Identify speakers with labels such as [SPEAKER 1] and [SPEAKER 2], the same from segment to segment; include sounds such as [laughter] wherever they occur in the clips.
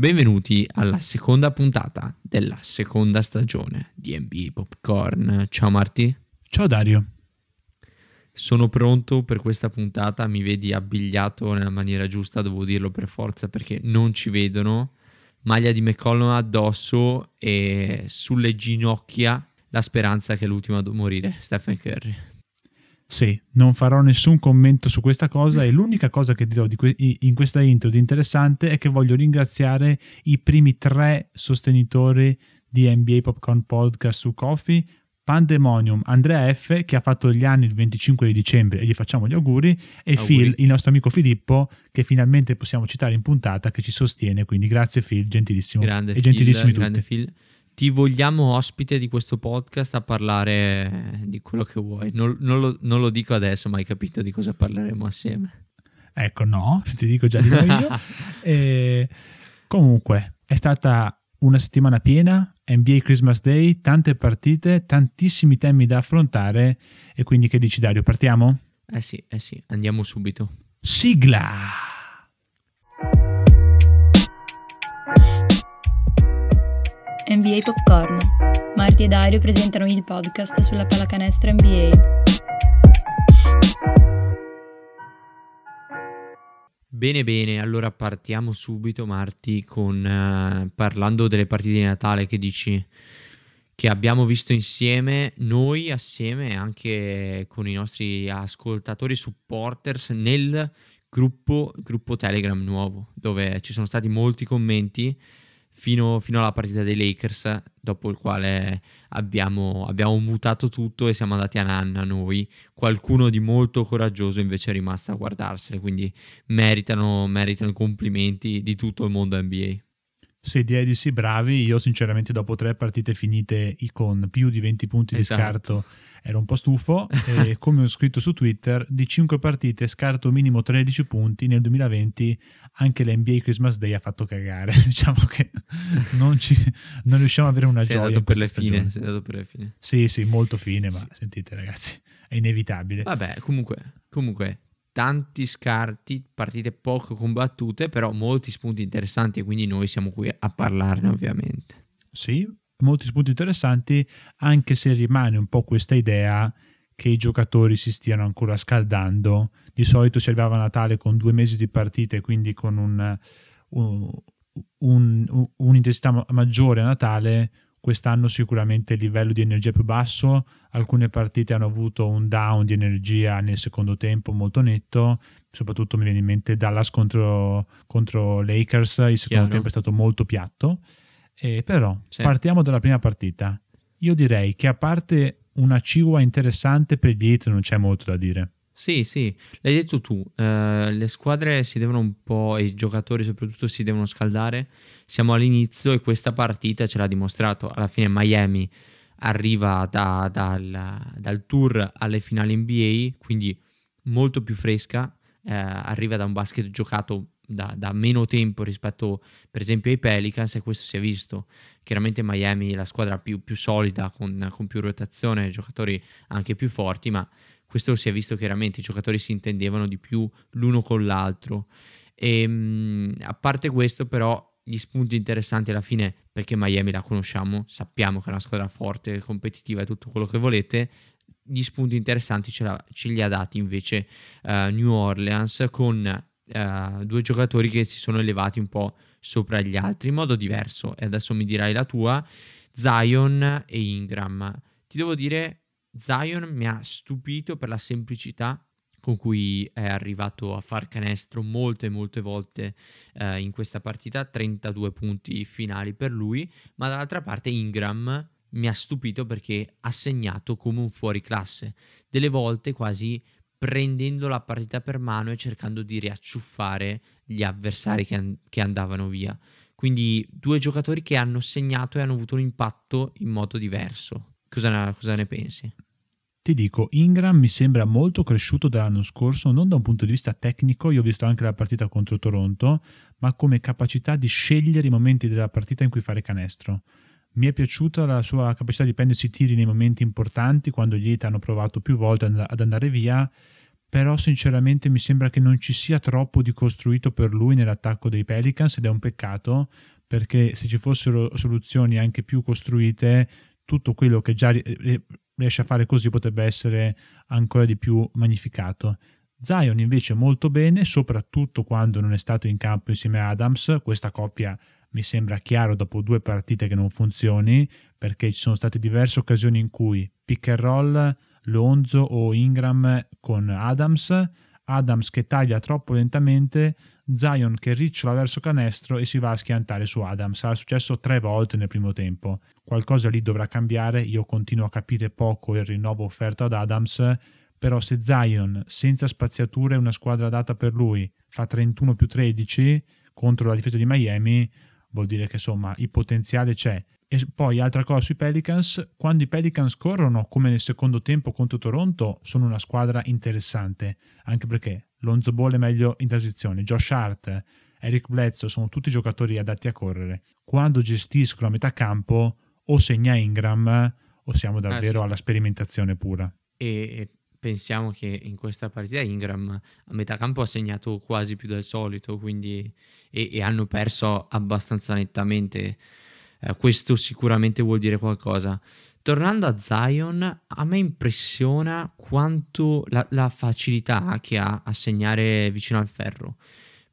[SPEAKER 1] Benvenuti alla seconda puntata della seconda stagione di NBA Popcorn. Ciao Marti.
[SPEAKER 2] Ciao Dario.
[SPEAKER 1] Sono pronto per questa puntata, mi vedi abbigliato nella maniera giusta, devo dirlo per forza perché non ci vedono. Maglia di McCollum addosso e sulle ginocchia la speranza che è l'ultimo a morire, Stephen Curry.
[SPEAKER 2] Sì, non farò nessun commento su questa cosa e l'unica cosa che dirò que- in questa intro di interessante è che voglio ringraziare i primi tre sostenitori di NBA Popcorn Podcast su Coffee, Pandemonium, Andrea F che ha fatto gli anni il 25 di dicembre e gli facciamo gli auguri e auguri. Phil, il nostro amico Filippo che finalmente possiamo citare in puntata che ci sostiene, quindi grazie Phil, gentilissimo.
[SPEAKER 1] Grande
[SPEAKER 2] e
[SPEAKER 1] Phil,
[SPEAKER 2] gentilissimi
[SPEAKER 1] grande
[SPEAKER 2] tutti.
[SPEAKER 1] Phil ti vogliamo ospite di questo podcast a parlare di quello che vuoi. Non, non, lo, non, lo, dico adesso, ma hai capito di cosa parleremo assieme.
[SPEAKER 2] Ecco, no, ti dico già di no io. [laughs] e, comunque, è stata una settimana piena, NBA Christmas Day, tante partite, tantissimi temi da affrontare e quindi che dici Dario, partiamo?
[SPEAKER 1] Eh sì, eh sì, andiamo subito.
[SPEAKER 2] Sigla!
[SPEAKER 3] NBA Popcorn. Marti e Dario presentano il podcast sulla pallacanestro NBA.
[SPEAKER 1] Bene, bene, allora partiamo subito Marti con uh, parlando delle partite di Natale che dici che abbiamo visto insieme, noi assieme anche con i nostri ascoltatori supporters nel gruppo, gruppo Telegram nuovo dove ci sono stati molti commenti fino, fino, alla partita dei Lakers, dopo il quale abbiamo, abbiamo, mutato tutto e siamo andati a Nanna noi. Qualcuno di molto coraggioso invece è rimasto a guardarsene, quindi meritano, meritano complimenti di tutto il mondo NBA.
[SPEAKER 2] Direi di sì, bravi. Io sinceramente dopo tre partite finite con più di 20 punti esatto. di scarto ero un po' stufo e [laughs] come ho scritto su Twitter, di 5 partite scarto minimo 13 punti, nel 2020 anche l'NBA Christmas Day ha fatto cagare, [laughs] diciamo che non, ci, non riusciamo ad avere una
[SPEAKER 1] sei
[SPEAKER 2] gioia
[SPEAKER 1] per le fine, sei andato per le fine.
[SPEAKER 2] Sì, sì, molto fine, ma sì. sentite ragazzi, è inevitabile.
[SPEAKER 1] Vabbè, comunque, comunque tanti scarti, partite poco combattute, però molti spunti interessanti e quindi noi siamo qui a parlarne ovviamente.
[SPEAKER 2] Sì, molti spunti interessanti, anche se rimane un po' questa idea che i giocatori si stiano ancora scaldando. Di solito si arrivava a Natale con due mesi di partite, quindi con un, un, un, un'intensità maggiore a Natale. Quest'anno sicuramente il livello di energia più basso, alcune partite hanno avuto un down di energia nel secondo tempo molto netto, soprattutto mi viene in mente Dallas contro, contro Lakers, il secondo Chiaro. tempo è stato molto piatto eh, però sì. partiamo dalla prima partita. Io direi che a parte una cigua interessante per gli hit non c'è molto da dire.
[SPEAKER 1] Sì, sì, l'hai detto tu, uh, le squadre si devono un po', e i giocatori soprattutto si devono scaldare, siamo all'inizio e questa partita ce l'ha dimostrato, alla fine Miami arriva da, dal, dal, tour alle finali NBA, quindi molto più fresca, uh, arriva da un basket giocato da, da, meno tempo rispetto per esempio ai Pelicans e questo si è visto. Chiaramente Miami è la squadra più, più solida con, con, più rotazione, giocatori anche più forti, ma questo si è visto chiaramente, i giocatori si intendevano di più l'uno con l'altro. E, ehm, a parte questo però gli spunti interessanti alla fine, perché Miami la conosciamo, sappiamo che è una squadra forte, competitiva e tutto quello che volete, gli spunti interessanti ce, ce li ha dati invece uh, New Orleans con uh, due giocatori che si sono elevati un po' sopra gli altri in modo diverso. E adesso mi dirai la tua, Zion e Ingram. Ti devo dire, Zion mi ha stupito per la semplicità con cui è arrivato a far canestro molte molte volte eh, in questa partita, 32 punti finali per lui, ma dall'altra parte Ingram mi ha stupito perché ha segnato come un fuoriclasse, delle volte quasi prendendo la partita per mano e cercando di riacciuffare gli avversari che, an- che, andavano via. Quindi due giocatori che hanno segnato e hanno avuto un impatto in modo diverso. Cosa, cosa ne pensi?
[SPEAKER 2] Ti dico, Ingram mi sembra molto cresciuto dall'anno scorso, non da un punto di vista tecnico, io ho visto anche la partita contro Toronto, ma come capacità di scegliere i momenti della partita in cui fare canestro. Mi è piaciuta la sua capacità di prendersi tiri nei momenti importanti, quando gli Heat hanno provato più volte ad andare via. però sinceramente mi sembra che non ci sia troppo di costruito per lui nell'attacco dei Pelicans ed è un peccato perché se ci fossero soluzioni anche più costruite, tutto quello che già riesce a fare così potrebbe essere ancora di più magnificato. Zion invece molto bene, soprattutto quando non è stato in campo insieme a Adams, questa coppia mi sembra chiaro dopo due partite che non funzioni, perché ci sono state diverse occasioni in cui pick and roll Lonzo o Ingram con Adams, Adams che taglia troppo lentamente, Zion che ricciola verso canestro e si va a schiantare su Adams. Sarà successo tre volte nel primo tempo. Qualcosa lì dovrà cambiare, io continuo a capire poco il rinnovo offerto ad Adams, però se Zion senza spaziature una squadra data per lui fa 31 più 13 contro la difesa di Miami, vuol dire che insomma il potenziale c'è. E poi altra cosa sui Pelicans, quando i Pelicans corrono come nel secondo tempo contro Toronto, sono una squadra interessante, anche perché Lonzo Ball è meglio in transizione, Josh Hart, Eric Bledsoe sono tutti giocatori adatti a correre. Quando gestiscono a metà campo o segna Ingram o siamo davvero ah, sì. alla sperimentazione pura.
[SPEAKER 1] E pensiamo che in questa partita Ingram a metà campo ha segnato quasi più del solito, quindi e, e hanno perso abbastanza nettamente eh, questo sicuramente vuol dire qualcosa. Tornando a Zion, a me impressiona quanto la, la facilità che ha a segnare vicino al ferro,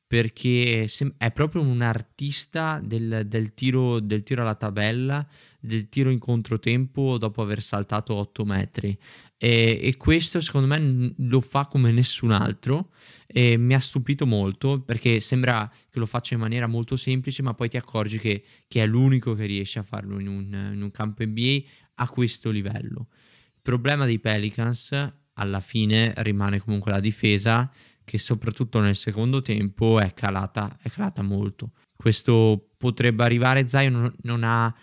[SPEAKER 1] perché è proprio un artista del, del, tiro, del tiro alla tabella, del tiro in controtempo dopo aver saltato 8 metri. E, e, questo secondo me lo fa come nessun altro e mi ha stupito molto perché sembra che lo faccia in maniera molto semplice ma poi ti accorgi che, che è l'unico che riesce a farlo in un, in un, campo NBA a questo livello. Il problema dei Pelicans alla fine rimane comunque la difesa che soprattutto nel secondo tempo è calata, è calata molto. Questo potrebbe arrivare, Zion non, ha...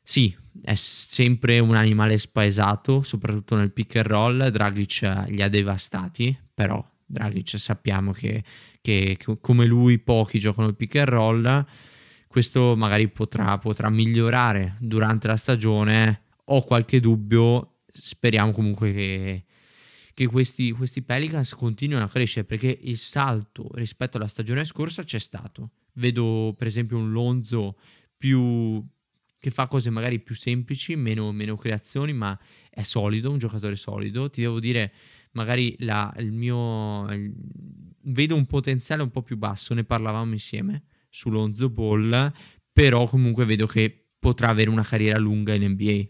[SPEAKER 1] Sì, è sempre un animale spaesato, soprattutto nel pick and roll. Dragic li ha devastati, però Dragic sappiamo che, che, che come lui pochi giocano il pick and roll. Questo magari potrà, potrà migliorare durante la stagione. Ho qualche dubbio, speriamo comunque che, che questi, questi Pelicans continuino a crescere perché il salto rispetto alla stagione scorsa c'è stato. Vedo per esempio un Lonzo più, che fa cose magari più semplici, meno, meno creazioni, ma è solido, un giocatore solido. Ti devo dire, magari la, il mio... Il, vedo un potenziale un po' più basso, ne parlavamo insieme su Lonzo Ball, però comunque vedo che potrà avere una carriera lunga in NBA.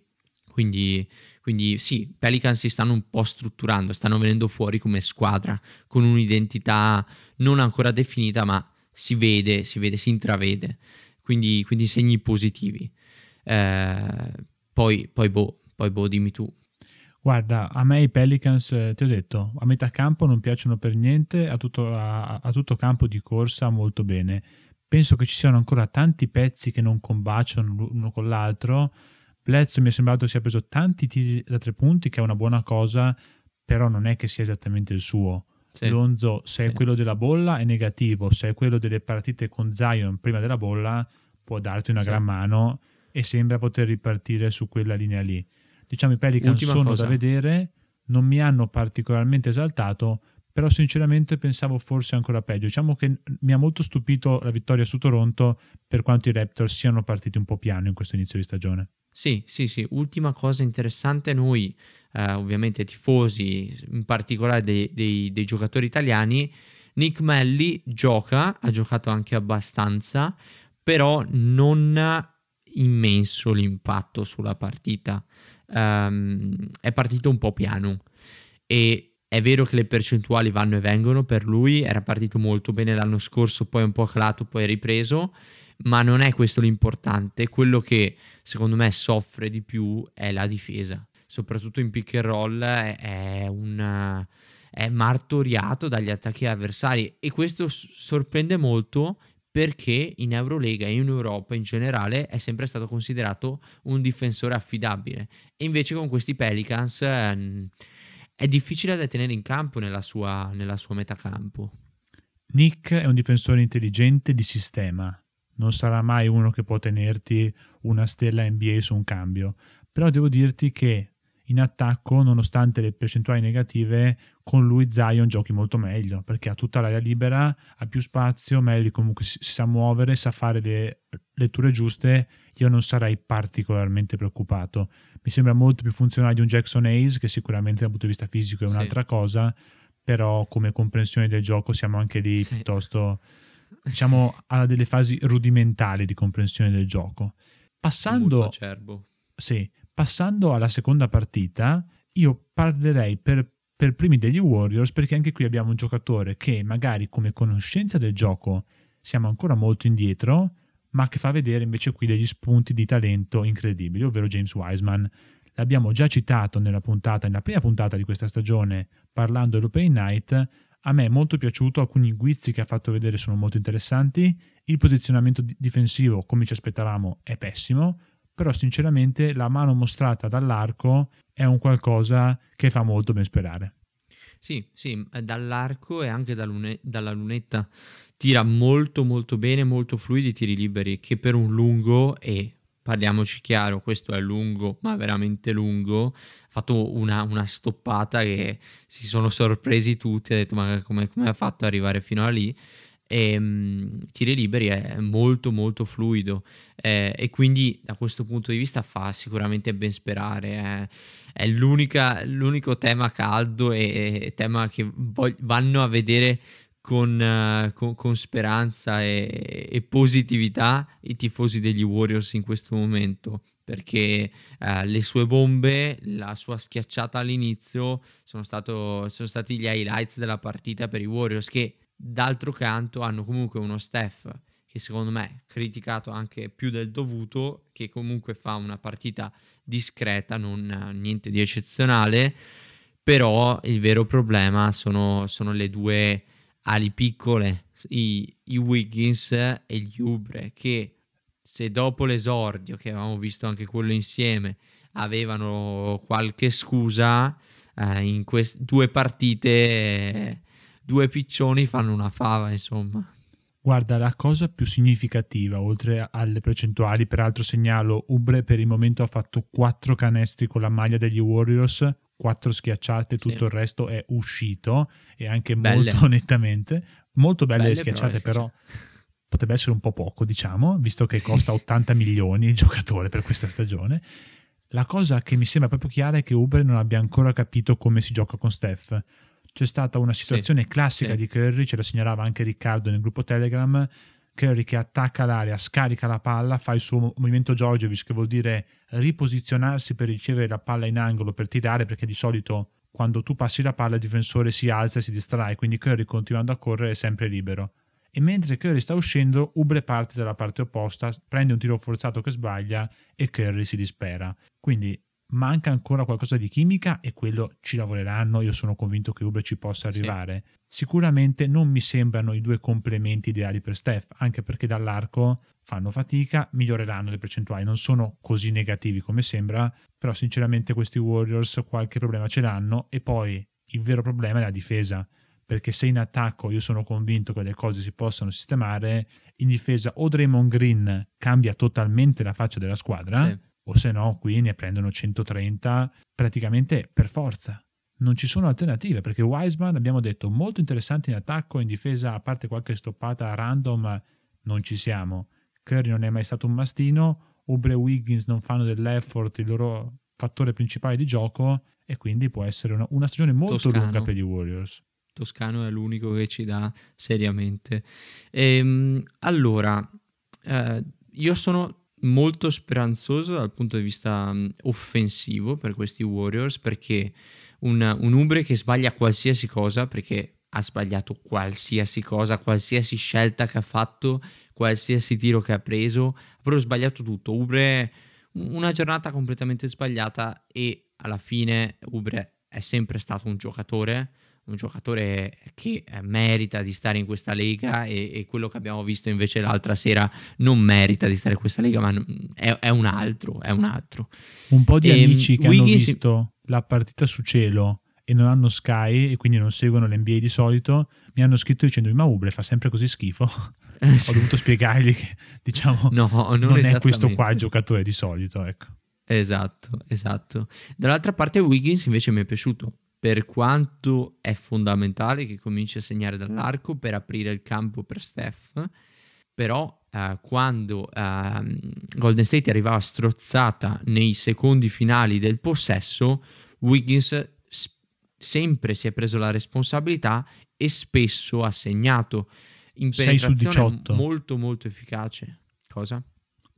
[SPEAKER 1] Quindi, quindi sì, Pelican si stanno un po' strutturando, stanno venendo fuori come squadra, con un'identità non ancora definita, ma si vede, si vede, si intravede. Quindi, quindi segni positivi. Eh, poi, poi, boh, poi boh, dimmi tu.
[SPEAKER 2] Guarda, a me i Pelicans, eh, ti ho detto, a metà campo non piacciono per niente, a tutto, a, a tutto campo di corsa molto bene. Penso che ci siano ancora tanti pezzi che non combaciano l'uno con l'altro. Bledsoe mi è sembrato sia preso tanti tiri da tre punti, che è una buona cosa, però non è che sia esattamente il suo. Sì. Lonzo, se sì. è quello della bolla, è negativo, se è quello delle partite con Zion prima della bolla, può darti una sì. gran mano e sembra poter ripartire su quella linea lì. Diciamo i Pelican Ultima sono cosa. da vedere, non mi hanno particolarmente esaltato, però sinceramente pensavo forse ancora peggio. Diciamo che mi ha molto stupito la vittoria su Toronto per quanto i Raptors siano partiti un po' piano in questo inizio di stagione.
[SPEAKER 1] Sì, sì, sì. Ultima cosa interessante, noi eh, ovviamente tifosi, in particolare dei, dei, dei giocatori italiani, Nick Melli gioca, ha giocato anche abbastanza, però non ha immenso l'impatto sulla partita. Um, è partito un po' piano e è vero che le percentuali vanno e vengono per lui, era partito molto bene l'anno scorso, poi un po' calato, poi ripreso, ma non è questo l'importante, quello che secondo me soffre di più è la difesa, soprattutto in pick and roll è, un è martoriato dagli attacchi avversari e questo sorprende molto perché in Eurolega e in Europa in generale è sempre stato considerato un difensore affidabile. E invece con questi Pelicans eh, è difficile da tenere in campo nella sua, nella sua metacampo.
[SPEAKER 2] Nick è un difensore intelligente di sistema, non sarà mai uno che può tenerti una stella NBA su un cambio, però devo dirti che in attacco, nonostante le percentuali negative, con lui Zion giochi molto meglio perché ha tutta l'area libera, ha più spazio, Melly comunque si, si, sa muovere, sa fare le letture giuste, io non sarei particolarmente preoccupato. Mi sembra molto più funzionale di un Jackson Hayes che sicuramente dal punto di vista fisico è un'altra sì. cosa, però come comprensione del gioco siamo anche lì sì. piuttosto diciamo a delle fasi rudimentali di comprensione del gioco. Passando Sì, passando alla seconda partita, io parlerei per per primi degli Warriors perché anche qui abbiamo un giocatore che magari come conoscenza del gioco siamo ancora molto indietro, ma che fa vedere invece qui degli spunti di talento incredibili, ovvero James Wiseman. L'abbiamo già citato nella puntata, nella prima puntata di questa stagione, parlando dell'Open Night. A me è molto piaciuto, alcuni guizzi che ha fatto vedere sono molto interessanti. Il posizionamento difensivo, come ci aspettavamo, è pessimo, però sinceramente la mano mostrata dall'arco è un qualcosa che fa molto ben sperare.
[SPEAKER 1] Sì, sì, dall'arco e anche dalla lunetta tira molto molto bene, molto fluidi i tiri liberi che per un lungo e parliamoci chiaro, questo è lungo, ma veramente lungo. Ha fatto una, una stoppata che si sono sorpresi tutti. Ha detto: Ma come, ha fatto ad arrivare fino a lì? e um, tiri liberi è molto molto fluido eh, e quindi da questo punto di vista fa sicuramente ben sperare eh. è l'unico tema caldo e, e tema che vog- vanno a vedere con, uh, con, con speranza e, e, positività i tifosi degli Warriors in questo momento perché uh, le sue bombe, la sua schiacciata all'inizio sono, stato, sono stati gli highlights della partita per i Warriors che D'altro canto hanno comunque uno Steph che secondo me criticato anche più del dovuto, che comunque fa una partita discreta, non niente di eccezionale, però il vero problema sono, sono le due ali piccole, i, i Wiggins e gli Ubre, che se dopo l'esordio, che avevamo visto anche quello insieme, avevano qualche scusa, eh, in queste due partite... Eh, due piccioni fanno una fava, insomma.
[SPEAKER 2] Guarda, la cosa più significativa, oltre alle percentuali, peraltro segnalo, Ubre per il momento ha fatto quattro canestri con la maglia degli Warriors, quattro schiacciate, tutto sì. il resto è uscito e anche belle. molto [laughs] nettamente. Molto belle, belle le schiacciate, però, però potrebbe essere un po' poco, diciamo, visto che sì. costa 80 milioni il giocatore per questa stagione. La cosa che mi sembra proprio chiara è che Ubre non abbia ancora capito come si gioca con Steph c'è stata una situazione sì, classica di Curry, ce la segnalava anche Riccardo nel gruppo Telegram, Curry che attacca l'area, scarica la palla, fa il suo movimento Georgievic che vuol dire riposizionarsi per ricevere la palla in angolo per tirare perché di solito quando tu passi la palla il difensore si alza e si distrae, quindi Curry continuando a correre è sempre libero. E mentre Curry sta uscendo, Ubre parte dalla parte opposta, prende un tiro forzato che sbaglia e Curry si dispera. Quindi manca ancora qualcosa di chimica e quello ci lavoreranno, io sono convinto che Uber ci possa arrivare. Sì. Sicuramente non mi sembrano i due complementi ideali per Steph, anche perché dall'arco fanno fatica, miglioreranno le percentuali, non sono così negativi come sembra, però sinceramente questi Warriors qualche problema ce l'hanno e poi il vero problema è la difesa, perché se in attacco io sono convinto che le cose si possano sistemare, in difesa o Draymond Green cambia totalmente la faccia della squadra, sì o se no qui ne prendono 130 praticamente per forza. Non ci sono alternative perché Wiseman abbiamo detto molto interessante in attacco, in difesa a parte qualche stoppata random non ci siamo. Curry non è mai stato un mastino, Ubre e Wiggins non fanno dell'effort il loro fattore principale di gioco e quindi può essere una, una stagione molto Toscano. lunga per gli Warriors.
[SPEAKER 1] Toscano è l'unico che ci dà seriamente. Ehm, allora, eh, io sono molto speranzoso dal punto di vista mm, offensivo per questi Warriors perché un, un Ubre che sbaglia qualsiasi cosa perché ha sbagliato qualsiasi cosa, qualsiasi scelta che ha fatto, qualsiasi tiro che ha preso, ha proprio sbagliato tutto. Ubre una giornata completamente sbagliata e alla fine Ubre è sempre stato un giocatore un giocatore che eh, merita di stare in questa lega e, e, quello che abbiamo visto invece l'altra sera non merita di stare in questa lega, ma è, è un altro, è un altro.
[SPEAKER 2] Un po' di e, ehm, amici che Wiggins... hanno visto la partita su cielo e non hanno Sky e quindi non seguono l'NBA di solito, mi hanno scritto dicendo ma Ubre fa sempre così schifo. Ho dovuto spiegargli che diciamo [laughs] no, non, non è questo qua il giocatore di solito, ecco.
[SPEAKER 1] Esatto, esatto. Dall'altra parte Wiggins invece mi è piaciuto per quanto è fondamentale che cominci a segnare dall'arco per aprire il campo per Steph, però eh, quando eh, Golden State arrivava strozzata nei secondi finali del possesso, Wiggins s- sempre si è preso la responsabilità e spesso ha segnato in
[SPEAKER 2] 6 su
[SPEAKER 1] penetrazione
[SPEAKER 2] 18.
[SPEAKER 1] molto molto efficace. Cosa?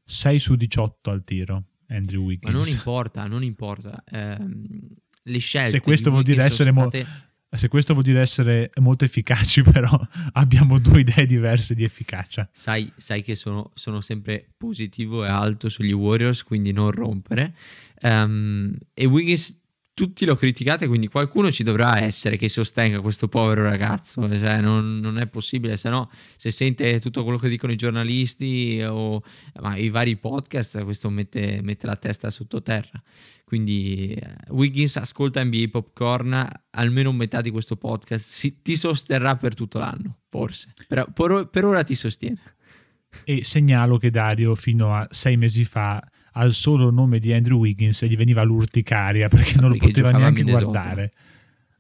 [SPEAKER 2] 6 su 18 al tiro, Andrew
[SPEAKER 1] Ma
[SPEAKER 2] Wiggins.
[SPEAKER 1] non importa, non importa. Ehm, le scelte
[SPEAKER 2] Se questo vuol dire essere
[SPEAKER 1] state-
[SPEAKER 2] Se questo vuol dire essere molto efficaci, [laughs] però abbiamo due idee diverse di efficacia.
[SPEAKER 1] sai, sai che sono, sono sempre positivo e alto sugli Warriors, quindi non rompere. Ehm, e Wiggins tutti lo criticate, quindi qualcuno ci dovrà essere che sostenga questo povero ragazzo. Cioè, non, non è possibile, se no, se sente tutto quello che dicono i giornalisti o i vari podcast, questo mette, mette la testa sottoterra. Quindi eh, Wiggins ascolta NBA Popcorn, almeno metà di questo podcast si- ti sosterrà per tutto l'anno, forse. Però per, per ora ti sostiene.
[SPEAKER 2] E segnalo che Dario fino a sei mesi fa al solo nome di Andrew Wiggins gli veniva l'urticaria perché non lo
[SPEAKER 1] Perché
[SPEAKER 2] poteva
[SPEAKER 1] giocava a
[SPEAKER 2] neanche guardare.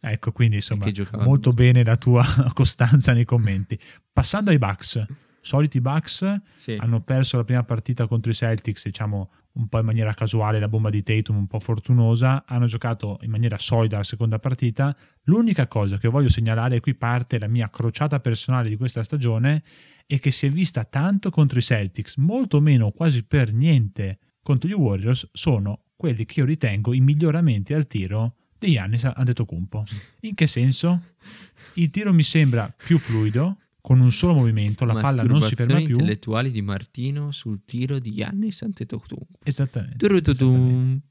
[SPEAKER 2] Ecco, quindi insomma, molto bene la tua [laughs] costanza nei commenti. Passando ai Bucks, soliti Bucks
[SPEAKER 1] Sì.
[SPEAKER 2] hanno perso la prima partita contro i Celtics, diciamo un po' in maniera casuale, la bomba di Tatum un po' fortunosa, hanno giocato in maniera solida la seconda partita. L'unica cosa che voglio segnalare, e qui parte la mia crociata personale di questa stagione, è che si è vista tanto contro i Celtics, molto meno, quasi per niente contro gli Warriors, sono quelli che io ritengo i miglioramenti al tiro di Giannis Antetokounmpo. In che senso? Il tiro mi sembra più fluido, con un solo movimento, la palla non si ferma più.
[SPEAKER 1] intellettuali di Martino sul tiro di Giannis Antetokounmpo.
[SPEAKER 2] Esattamente. Esattamente.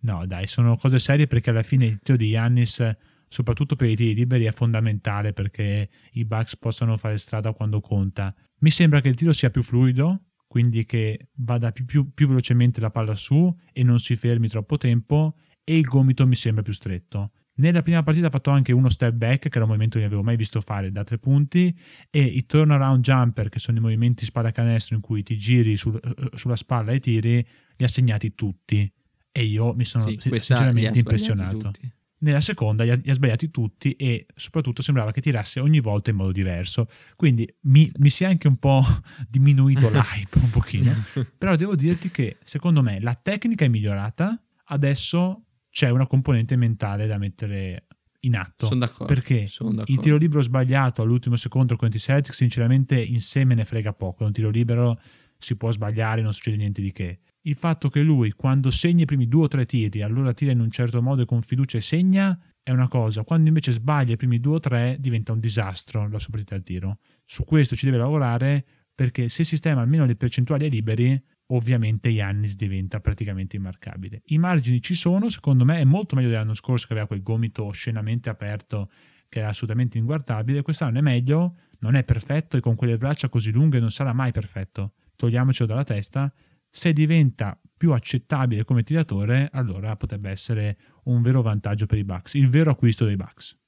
[SPEAKER 2] No, dai, sono cose serie perché alla fine il tiro di Yannis, soprattutto per i tiri liberi, è fondamentale perché i Bucks possano fare strada quando conta. Mi sembra che il tiro sia più fluido, quindi che vada più, più- più velocemente la palla su e non si fermi troppo tempo e il gomito mi sembra più stretto. Nella prima partita ha fatto anche uno step back, che era un movimento che non avevo mai visto fare da tre punti, e i turnaround jumper, che sono i movimenti spalla-canestro in cui ti giri sul- eh, sulla spalla e tiri, li ha segnati tutti. E io mi sono
[SPEAKER 1] Sì,
[SPEAKER 2] sinceramente impressionato.
[SPEAKER 1] tutti.
[SPEAKER 2] Nella seconda li ha, li ha sbagliati tutti e soprattutto sembrava che tirasse ogni volta in modo diverso. Quindi mi, mi si è anche un po' [laughs] diminuito l'hype un pochino. Però devo dirti che secondo me la tecnica è migliorata, adesso c'è una componente mentale da mettere in atto.
[SPEAKER 1] Sono d'accordo.
[SPEAKER 2] Perché
[SPEAKER 1] sono d'accordo.
[SPEAKER 2] il tiro libero sbagliato all'ultimo secondo i Celtics, sinceramente in sé me ne frega poco. È un tiro libero, si può sbagliare, non succede niente di che. Il fatto che lui, quando segna i primi due o tre tiri, allora tira in un certo modo e con fiducia e segna, è una cosa. Quando invece sbaglia i primi due o tre, diventa un disastro la sua partita al tiro. Su questo ci deve lavorare perché se sistema almeno le percentuali ai liberi, ovviamente Yannis diventa praticamente immarcabile. I margini ci sono, secondo me è molto meglio dell'anno scorso che aveva quel gomito oscenamente aperto che era assolutamente inguardabile. Quest'anno è meglio, non è perfetto e con quelle braccia così lunghe non sarà mai perfetto. Togliamocelo dalla testa. Se diventa più accettabile come tiratore, allora potrebbe essere un vero vantaggio per i Bucks, il vero acquisto dei Bucks.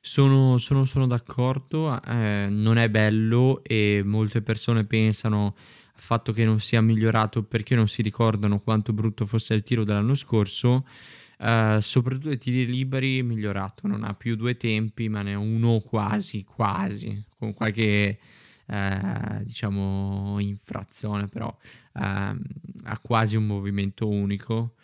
[SPEAKER 1] Sono, sono- sono d'accordo, eh, non è bello e molte persone pensano al fatto che non sia migliorato perché non si ricordano quanto brutto fosse il tiro dell'anno scorso. Eh, soprattutto i tiri liberi migliorato, non ha più due tempi, ma ne ha uno quasi, quasi, con qualche eh, diciamo infrazione, però ehm, ha quasi un movimento unico.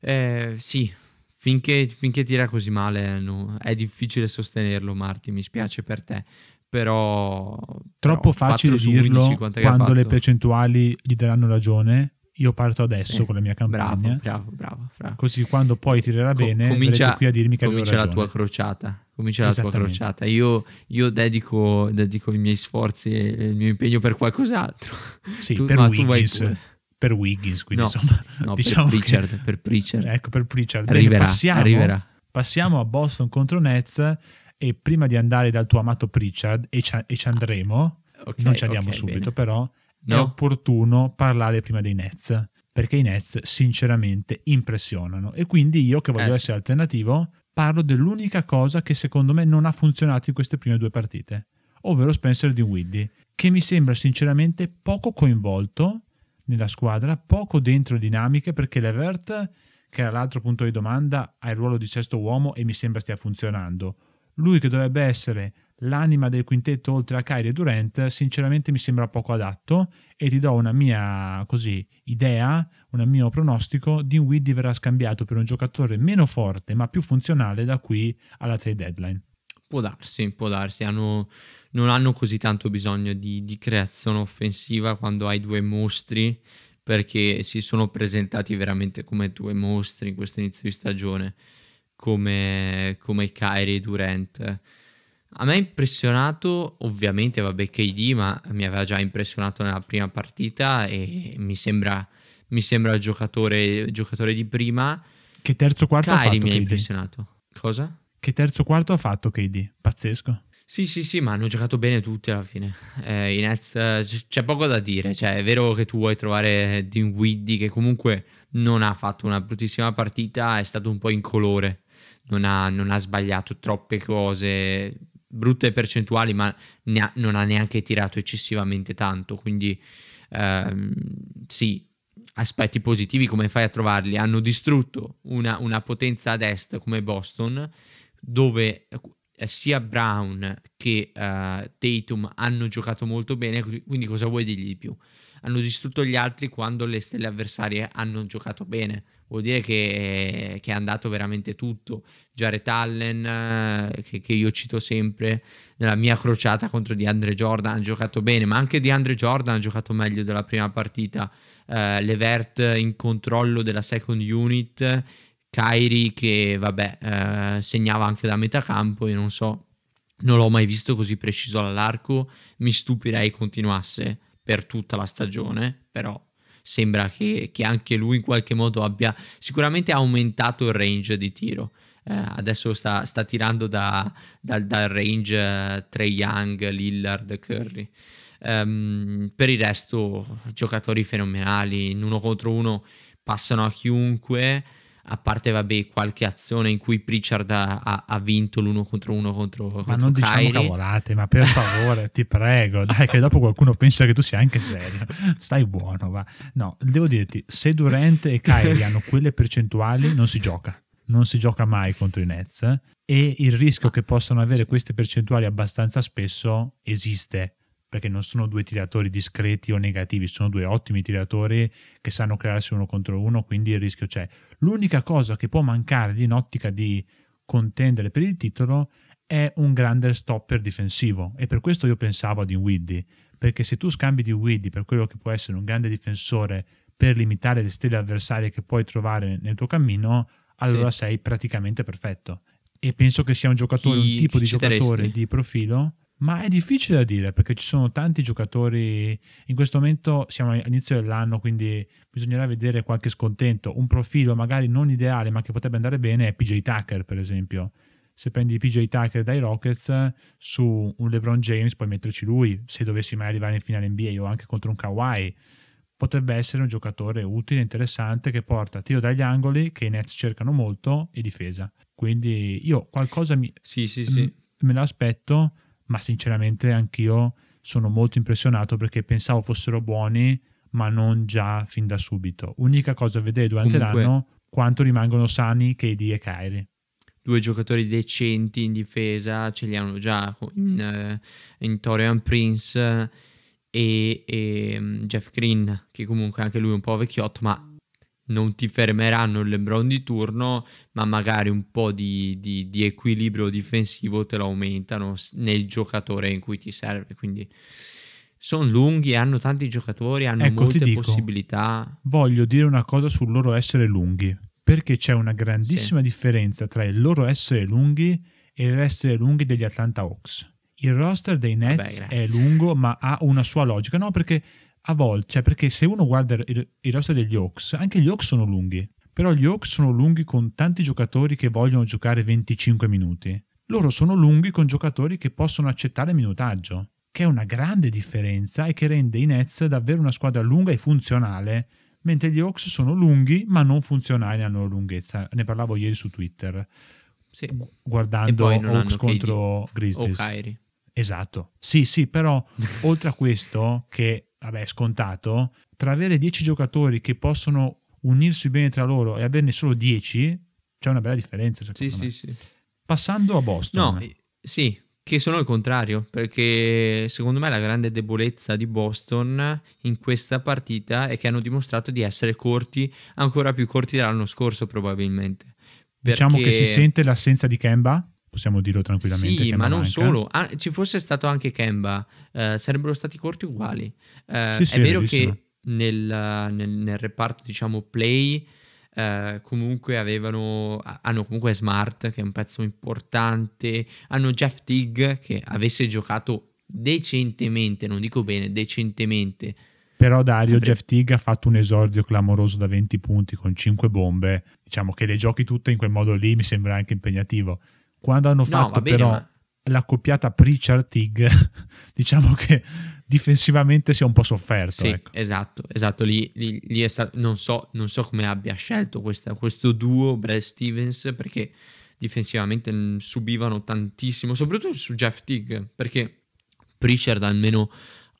[SPEAKER 1] Eh, sì, finché, finché tira così male no, è difficile sostenerlo, Marti, mi spiace per te. Però
[SPEAKER 2] Troppo
[SPEAKER 1] però,
[SPEAKER 2] facile
[SPEAKER 1] 4 su
[SPEAKER 2] dirlo
[SPEAKER 1] 11 quant'è che ha
[SPEAKER 2] quando le percentuali gli daranno ragione. Io parto adesso
[SPEAKER 1] Sì,
[SPEAKER 2] con la mia
[SPEAKER 1] Bravo,
[SPEAKER 2] campagna,
[SPEAKER 1] bravo, bravo. bravo.
[SPEAKER 2] così quando poi tirerà
[SPEAKER 1] Co-
[SPEAKER 2] bene,
[SPEAKER 1] comincia,
[SPEAKER 2] qui a dirmi che
[SPEAKER 1] comincia la tua crociata. Comincia la tua crociata. Io, io dedico, dedico i miei sforzi e il mio impegno per qualcos'altro.
[SPEAKER 2] Sì,
[SPEAKER 1] Tu-
[SPEAKER 2] per Wiggins, per Wiggins, quindi
[SPEAKER 1] No,
[SPEAKER 2] insomma, [laughs]
[SPEAKER 1] No, [laughs]
[SPEAKER 2] diciamo
[SPEAKER 1] per
[SPEAKER 2] che-
[SPEAKER 1] Pritchard, per Pritchard.
[SPEAKER 2] ecco per Pritchard. Bene,
[SPEAKER 1] arriverà,
[SPEAKER 2] passiamo,
[SPEAKER 1] arriverà.
[SPEAKER 2] passiamo a Boston contro Nets e prima di andare dal tuo amato Pritchard e ci, e ci andremo,
[SPEAKER 1] Ok,
[SPEAKER 2] non ci andiamo
[SPEAKER 1] ok,
[SPEAKER 2] subito
[SPEAKER 1] bene.
[SPEAKER 2] però, è
[SPEAKER 1] No?
[SPEAKER 2] opportuno parlare prima dei Nets perché i Nets sinceramente impressionano e quindi io che voglio
[SPEAKER 1] Eh,
[SPEAKER 2] essere alternativo parlo dell'unica cosa che secondo me non ha funzionato in queste prime due partite, ovvero Spencer di Widdy, che mi sembra sinceramente poco coinvolto nella squadra, poco dentro dinamiche perché Levert che era l'altro punto di domanda, ha il ruolo di sesto uomo e mi sembra stia funzionando. Lui che dovrebbe essere l'anima del quintetto oltre a Kyrie e Durant, sinceramente mi sembra poco adatto e ti do una mia così, idea, un mio pronostico, Dinwiddie verrà scambiato per un giocatore meno forte ma più funzionale da qui alla trade deadline.
[SPEAKER 1] Può darsi, può darsi, hanno, non hanno così tanto bisogno di, di creazione offensiva quando hai due mostri perché si sono presentati veramente come due mostri in questo inizio di stagione come, come Kyrie Durant a me ha impressionato, ovviamente, vabbè, KD, ma mi aveva già impressionato nella prima partita e mi sembra, mi sembra il giocatore, giocatore di prima.
[SPEAKER 2] Che terzo quarto
[SPEAKER 1] Kyrie
[SPEAKER 2] ha fatto
[SPEAKER 1] mi ha impressionato. Cosa?
[SPEAKER 2] Che terzo quarto ha fatto KD? Pazzesco.
[SPEAKER 1] Sì, sì, sì, ma hanno giocato bene tutti alla fine. Eh, I Nets eh, c- c'è poco da dire. Cioè, è vero che tu vuoi trovare Dinwiddie, che comunque non ha fatto una bruttissima partita, è stato un po' incolore. Non ha, non ha sbagliato troppe cose brutte percentuali, ma ha, non ha neanche tirato eccessivamente tanto. Quindi ehm, sì, aspetti positivi come fai a trovarli? Hanno distrutto una, una potenza ad est come Boston, dove eh, sia Brown che uh, Tatum hanno giocato molto bene, quindi cosa vuoi dirgli di più? Hanno distrutto gli altri quando le stelle avversarie hanno giocato bene vuol dire che, che, è andato veramente tutto. Jared Allen, eh, che, che, io cito sempre, nella mia crociata contro DeAndre Jordan, ha giocato bene, ma anche DeAndre Jordan ha giocato meglio della prima partita. Uh, Levert in controllo della second unit, Kyrie che vabbè uh, segnava anche da metà campo, io non so, non l'ho mai visto così preciso all'arco, mi stupirei continuasse per tutta la stagione, però sembra che, che, anche lui in qualche modo abbia sicuramente aumentato il range di tiro. Eh, adesso sta, sta tirando da, da, dal range uh, Trey Young, Lillard, Curry. Um, per il resto, giocatori fenomenali, in uno contro uno passano a chiunque a parte vabbè qualche azione in cui Pritchard ha, ha vinto l'uno contro uno contro Ma contro
[SPEAKER 2] non
[SPEAKER 1] Kyrie.
[SPEAKER 2] diciamo cavolate, ma per favore, ti [laughs] prego, dai che dopo qualcuno pensa che tu sia anche serio. Stai buono, va. No, devo dirti, se Durant e Kyrie hanno quelle percentuali non si gioca. Non si gioca mai contro i Nets eh? e il rischio che possano avere queste percentuali abbastanza spesso esiste perché non sono due tiratori discreti o negativi, sono due ottimi tiratori che sanno crearsi uno contro uno, quindi il rischio c'è. L'unica cosa che può mancare in ottica di contendere per il titolo è un grande stopper difensivo e per questo io pensavo ad Dinwiddie, perché se tu scambi di Dinwiddie per quello che può essere un grande difensore per limitare le stelle avversarie che puoi trovare nel tuo cammino, allora sì. sei praticamente perfetto. E penso che sia un giocatore, chi, un tipo di giocatore di profilo ma è difficile da dire perché ci sono tanti giocatori. In questo momento siamo all'inizio dell'anno, quindi bisognerà vedere qualche scontento. Un profilo magari non ideale, ma che potrebbe andare bene è PJ Tucker, per esempio. Se prendi PJ Tucker dai Rockets su un LeBron James, puoi metterci lui. Se dovessi mai arrivare in finale NBA o anche contro un Kawhi, potrebbe essere un giocatore utile, interessante, che porta tiro dagli angoli, che i Nets cercano molto, e difesa. Quindi io qualcosa mi,
[SPEAKER 1] sì, sì, sì.
[SPEAKER 2] me l'aspetto ma sinceramente anch'io sono molto impressionato perché pensavo fossero buoni, ma non già fin da subito. Unica cosa a vedere durante Comunque, l'anno quanto rimangono sani KD e Kyrie.
[SPEAKER 1] Due giocatori decenti in difesa, ce li hanno già in, uh, in Torian Prince e, e um, Jeff Green, che comunque anche lui è un po' vecchiotto, ma non ti fermeranno il LeBron di turno, ma magari un po' di, di, di, equilibrio difensivo te lo aumentano nel giocatore in cui ti serve. Quindi sono lunghi, hanno tanti giocatori, hanno
[SPEAKER 2] ecco,
[SPEAKER 1] molte
[SPEAKER 2] dico,
[SPEAKER 1] possibilità.
[SPEAKER 2] Voglio dire una cosa sul loro essere lunghi, perché c'è una grandissima sì. differenza tra il loro essere lunghi e l'essere lunghi degli Atlanta Hawks. Il roster dei Nets Vabbè, è lungo, ma ha una sua logica. No, perché a volte, cioè perché se uno guarda il, il roster degli Hawks, anche gli Hawks sono lunghi, però gli Hawks sono lunghi con tanti giocatori che vogliono giocare 25 minuti. Loro sono lunghi con giocatori che possono accettare minutaggio, che è una grande differenza e che rende i Nets davvero una squadra lunga e funzionale, mentre gli Hawks sono lunghi ma non funzionali nella loro lunghezza. Ne parlavo ieri su Twitter.
[SPEAKER 1] Sì.
[SPEAKER 2] Guardando Hawks contro Grizzlies.
[SPEAKER 1] O Kyrie.
[SPEAKER 2] Esatto. Sì, sì, però [laughs] oltre a questo, che vabbè, scontato, tra avere 10 giocatori che possono unirsi bene tra loro e averne solo 10, c'è una bella differenza.
[SPEAKER 1] Sì, sì, sì.
[SPEAKER 2] Passando a Boston,
[SPEAKER 1] No, eh, sì, che sono il contrario, perché secondo me la grande debolezza di Boston in questa partita è che hanno dimostrato di essere corti, ancora più corti dell'anno scorso probabilmente.
[SPEAKER 2] diciamo che si sente l'assenza di Kemba, possiamo dirlo tranquillamente.
[SPEAKER 1] Sì, ma non
[SPEAKER 2] manca.
[SPEAKER 1] solo, Ah, ci fosse stato anche Kemba, eh, sarebbero stati corti uguali. Eh,
[SPEAKER 2] Sì, sì,
[SPEAKER 1] è vero che nel, nel- nel reparto, diciamo, play, eh, comunque avevano, hanno comunque Smart, che è un pezzo importante, hanno Jeff Tigg, che avesse giocato decentemente, non dico bene, decentemente.
[SPEAKER 2] Però Dario, Jeff Tigg ha fatto un esordio clamoroso da 20 punti con 5 bombe. Diciamo che le giochi tutte in quel modo lì mi sembra anche impegnativo. Quando hanno
[SPEAKER 1] No,
[SPEAKER 2] fatto
[SPEAKER 1] va bene,
[SPEAKER 2] però
[SPEAKER 1] ma-
[SPEAKER 2] la coppiata Pritchard-Tigg, [laughs] diciamo che difensivamente si è un po' sofferto.
[SPEAKER 1] Sì,
[SPEAKER 2] ecco.
[SPEAKER 1] esatto, esatto. Lì, lì- lì è stato, non, so, non so come abbia scelto questa- questo duo Brad Stevens perché difensivamente subivano tantissimo, soprattutto su Jeff Tigg perché Pritchard almeno,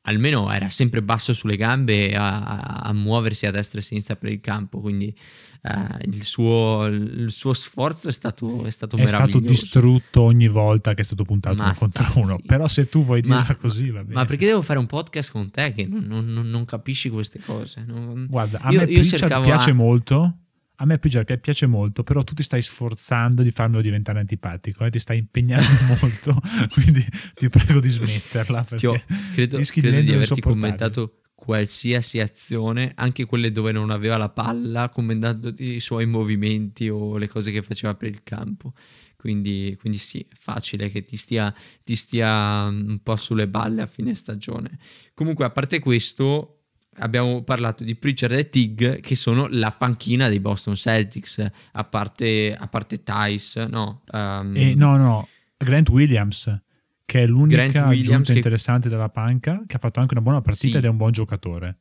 [SPEAKER 1] almeno era sempre basso sulle gambe a, a- a muoversi a destra e a sinistra per il campo, quindi eh, il, suo, il suo sforzo è stato, è stato
[SPEAKER 2] È stato
[SPEAKER 1] meraviglioso.
[SPEAKER 2] distrutto ogni volta che è stato puntato
[SPEAKER 1] Ma
[SPEAKER 2] uno contro uno.
[SPEAKER 1] zitto.
[SPEAKER 2] Però se tu vuoi
[SPEAKER 1] Ma-
[SPEAKER 2] dirla così, va bene.
[SPEAKER 1] Ma perché devo fare un podcast con te che non, non- non- capisci queste cose? Non-
[SPEAKER 2] Guarda, a
[SPEAKER 1] Io-
[SPEAKER 2] me Pritchard piace
[SPEAKER 1] a-
[SPEAKER 2] molto. A me Pritchard piace molto, però tu ti stai sforzando di farmelo diventare antipatico, eh, ti stai impegnando [laughs] molto, quindi ti prego di smetterla.
[SPEAKER 1] Ti ho- credo, credo di averti commentato qualsiasi azione, anche quelle dove non aveva la palla, commentandoti i suoi movimenti o le cose che faceva per il campo. Quindi, quindi sì, è facile che ti stia, ti stia mm, un po' sulle balle a fine stagione. Comunque, a parte questo, abbiamo parlato di Pritchard e Tig, che sono la panchina dei Boston Celtics, a parte, a parte Tice, no? ehm,
[SPEAKER 2] E no, no, Grant Williams, che è l'unica aggiunta
[SPEAKER 1] che-
[SPEAKER 2] interessante della panca, che ha fatto anche una buona partita
[SPEAKER 1] Sì.
[SPEAKER 2] ed è un buon giocatore.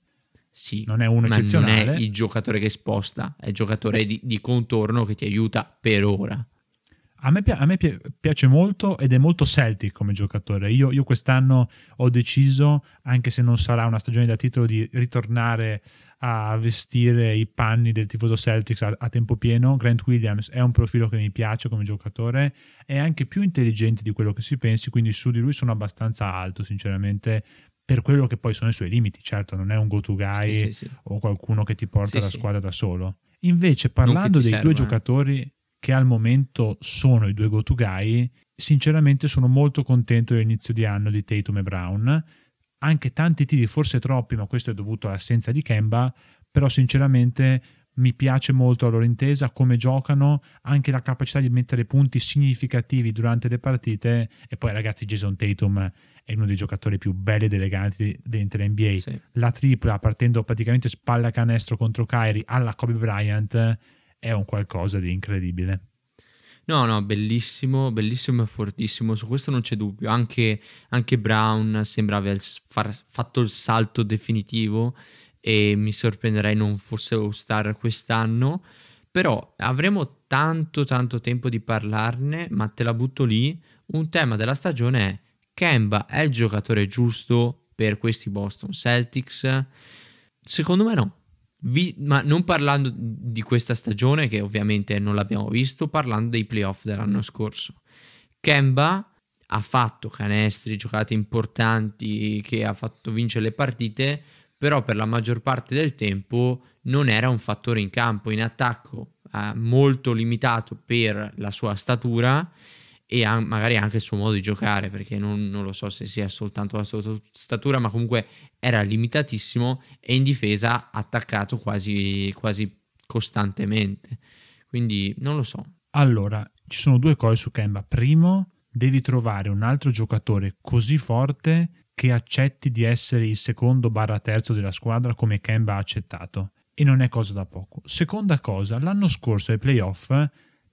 [SPEAKER 1] Sì,
[SPEAKER 2] Non è uno
[SPEAKER 1] ma
[SPEAKER 2] eccezionale.
[SPEAKER 1] non è il giocatore che sposta, è il giocatore di, di contorno che ti aiuta per ora.
[SPEAKER 2] A me, a me pi- piace molto ed è molto Celtic come giocatore. Io, io quest'anno ho deciso, anche se non sarà una stagione da titolo, di ritornare a vestire i panni del tifoso Celtics a, a tempo pieno. Grant Williams è un profilo che mi piace come giocatore, è anche più intelligente di quello che si pensi, quindi su di lui sono abbastanza alto, sinceramente, per quello che poi sono i suoi limiti. Certo, non è un go-to guy
[SPEAKER 1] Sì, sì, sì.
[SPEAKER 2] o qualcuno che ti porta la squadra da solo. Invece, parlando dei due
[SPEAKER 1] serva, eh.
[SPEAKER 2] giocatori che al momento sono i due go-to guy, sinceramente sono molto contento dell'inizio di anno di Tatum e Brown. Anche tanti tiri, forse troppi, ma questo è dovuto all'assenza di Kemba, però sinceramente mi piace molto la loro intesa, come giocano, anche la capacità di mettere punti significativi durante le partite. E poi ragazzi, Jason Tatum è uno dei giocatori più belli ed eleganti dell'intera NBA
[SPEAKER 1] Sì.
[SPEAKER 2] la tripla partendo praticamente spalla canestro contro Kyrie alla Kobe Bryant è un qualcosa di incredibile.
[SPEAKER 1] No, no, bellissimo, bellissimo e fortissimo, su questo non c'è dubbio. Anche, anche Brown sembra aver far- fatto il salto definitivo e mi sorprenderei non fosse All-Star quest'anno, però avremo tanto tanto tempo di parlarne, ma te la butto lì. Un tema della stagione è Kemba è il giocatore giusto per questi Boston Celtics? Secondo me no. Vi- ma non parlando di questa stagione, che ovviamente non l'abbiamo visto, parlando dei playoff dell'anno scorso. Kemba ha fatto canestri, giocate importanti, che ha fatto vincere le partite, però per la maggior parte del tempo non era un fattore in campo, in attacco, molto limitato per la sua statura e an- magari anche il suo modo di giocare, perché non, non lo so se sia soltanto la sua statura, ma comunque era limitatissimo e in difesa attaccato quasi, quasi costantemente. Quindi non lo so.
[SPEAKER 2] Allora, ci sono due cose su Kemba. Primo, devi trovare un altro giocatore così forte che accetti di essere il secondo barra terzo della squadra come Kemba ha accettato. E non è cosa da poco. Seconda cosa, l'anno scorso ai playoff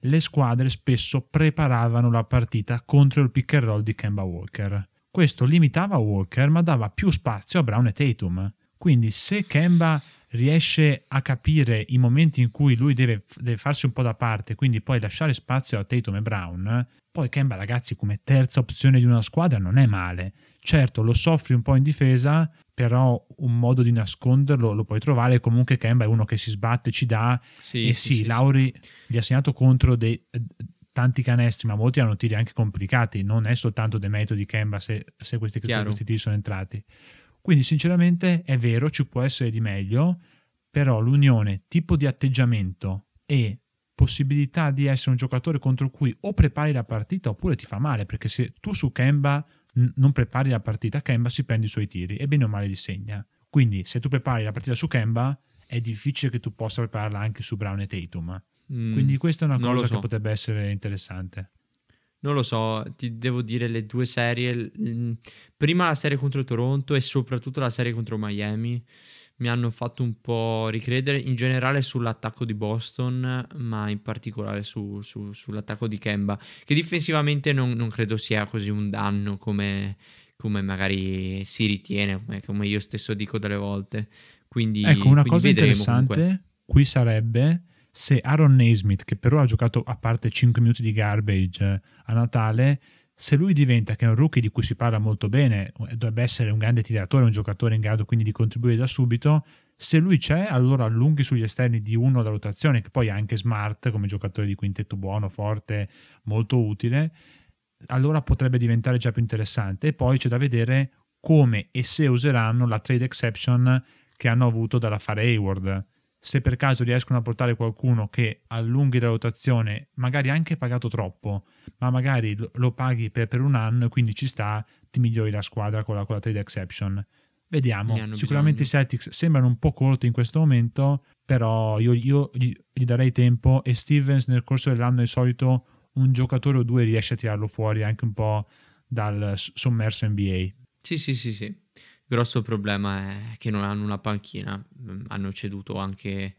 [SPEAKER 2] le squadre spesso preparavano la partita contro il pick and roll di Kemba Walker. Questo limitava Walker ma dava più spazio a Brown e Tatum. Quindi se Kemba riesce a capire i momenti in cui lui deve, deve farsi un po' da parte, quindi poi lasciare spazio a Tatum e Brown, poi Kemba ragazzi come terza opzione di una squadra non è male. Certo lo soffri un po' in difesa, però un modo di nasconderlo lo puoi trovare. Comunque Kemba è uno che si sbatte, ci dà.
[SPEAKER 1] Sì,
[SPEAKER 2] e
[SPEAKER 1] sì,
[SPEAKER 2] sì,
[SPEAKER 1] sì,
[SPEAKER 2] Lauri gli ha segnato contro dei, tanti canestri, ma molti hanno tiri anche complicati. Non è soltanto dei metodi Kemba se, se questi, questi tiri sono entrati. Quindi, sinceramente, è vero, ci può essere di meglio, però l'unione tipo di atteggiamento e possibilità di essere un giocatore contro cui o prepari la partita oppure ti fa male, perché se tu su Kemba n- non prepari la partita, Kemba si prende i suoi tiri e bene o male li segna. Quindi se tu prepari la partita su Kemba, è difficile che tu possa prepararla anche su Brown e Tatum.
[SPEAKER 1] Mm,
[SPEAKER 2] Quindi questa è una cosa
[SPEAKER 1] so.
[SPEAKER 2] che potrebbe essere interessante.
[SPEAKER 1] Non lo so, ti devo dire le due serie, prima la serie contro Toronto e soprattutto la serie contro Miami mi hanno fatto un po' ricredere in generale sull'attacco di Boston, ma in particolare su- su- sull'attacco di Kemba, che difensivamente non, non credo sia così un danno come, come magari si ritiene, come, come io stesso dico delle volte. Quindi,
[SPEAKER 2] Ecco, una
[SPEAKER 1] quindi
[SPEAKER 2] cosa interessante
[SPEAKER 1] comunque.
[SPEAKER 2] qui sarebbe se Aaron Naismith, che però ha giocato a parte 5 minuti di garbage a Natale, se lui diventa che è un rookie di cui si parla molto bene, dovrebbe essere un grande tiratore, un giocatore in grado quindi di contribuire da subito, se lui c'è allora allunghi sugli esterni di uno da rotazione, che poi è anche smart come giocatore di quintetto buono, forte, molto utile, allora potrebbe diventare già più interessante. E poi c'è da vedere come e se useranno la trade exception che hanno avuto dall'affare Hayward. Se per caso riescono a portare qualcuno che allunghi la rotazione, magari anche pagato troppo, ma magari lo, paghi per, per un anno e quindi ci sta, ti migliori la squadra con la, con la trade exception. Vediamo. Sicuramente
[SPEAKER 1] bisogno.
[SPEAKER 2] i Celtics sembrano un po' corti in questo momento, però io, io gli, gli darei tempo e Stevens nel corso dell'anno di solito un giocatore o due riesce a tirarlo fuori anche un po' dal sommerso NBA.
[SPEAKER 1] Sì, sì, sì, sì. Il grosso problema è che non hanno una panchina, Mm, hanno ceduto anche,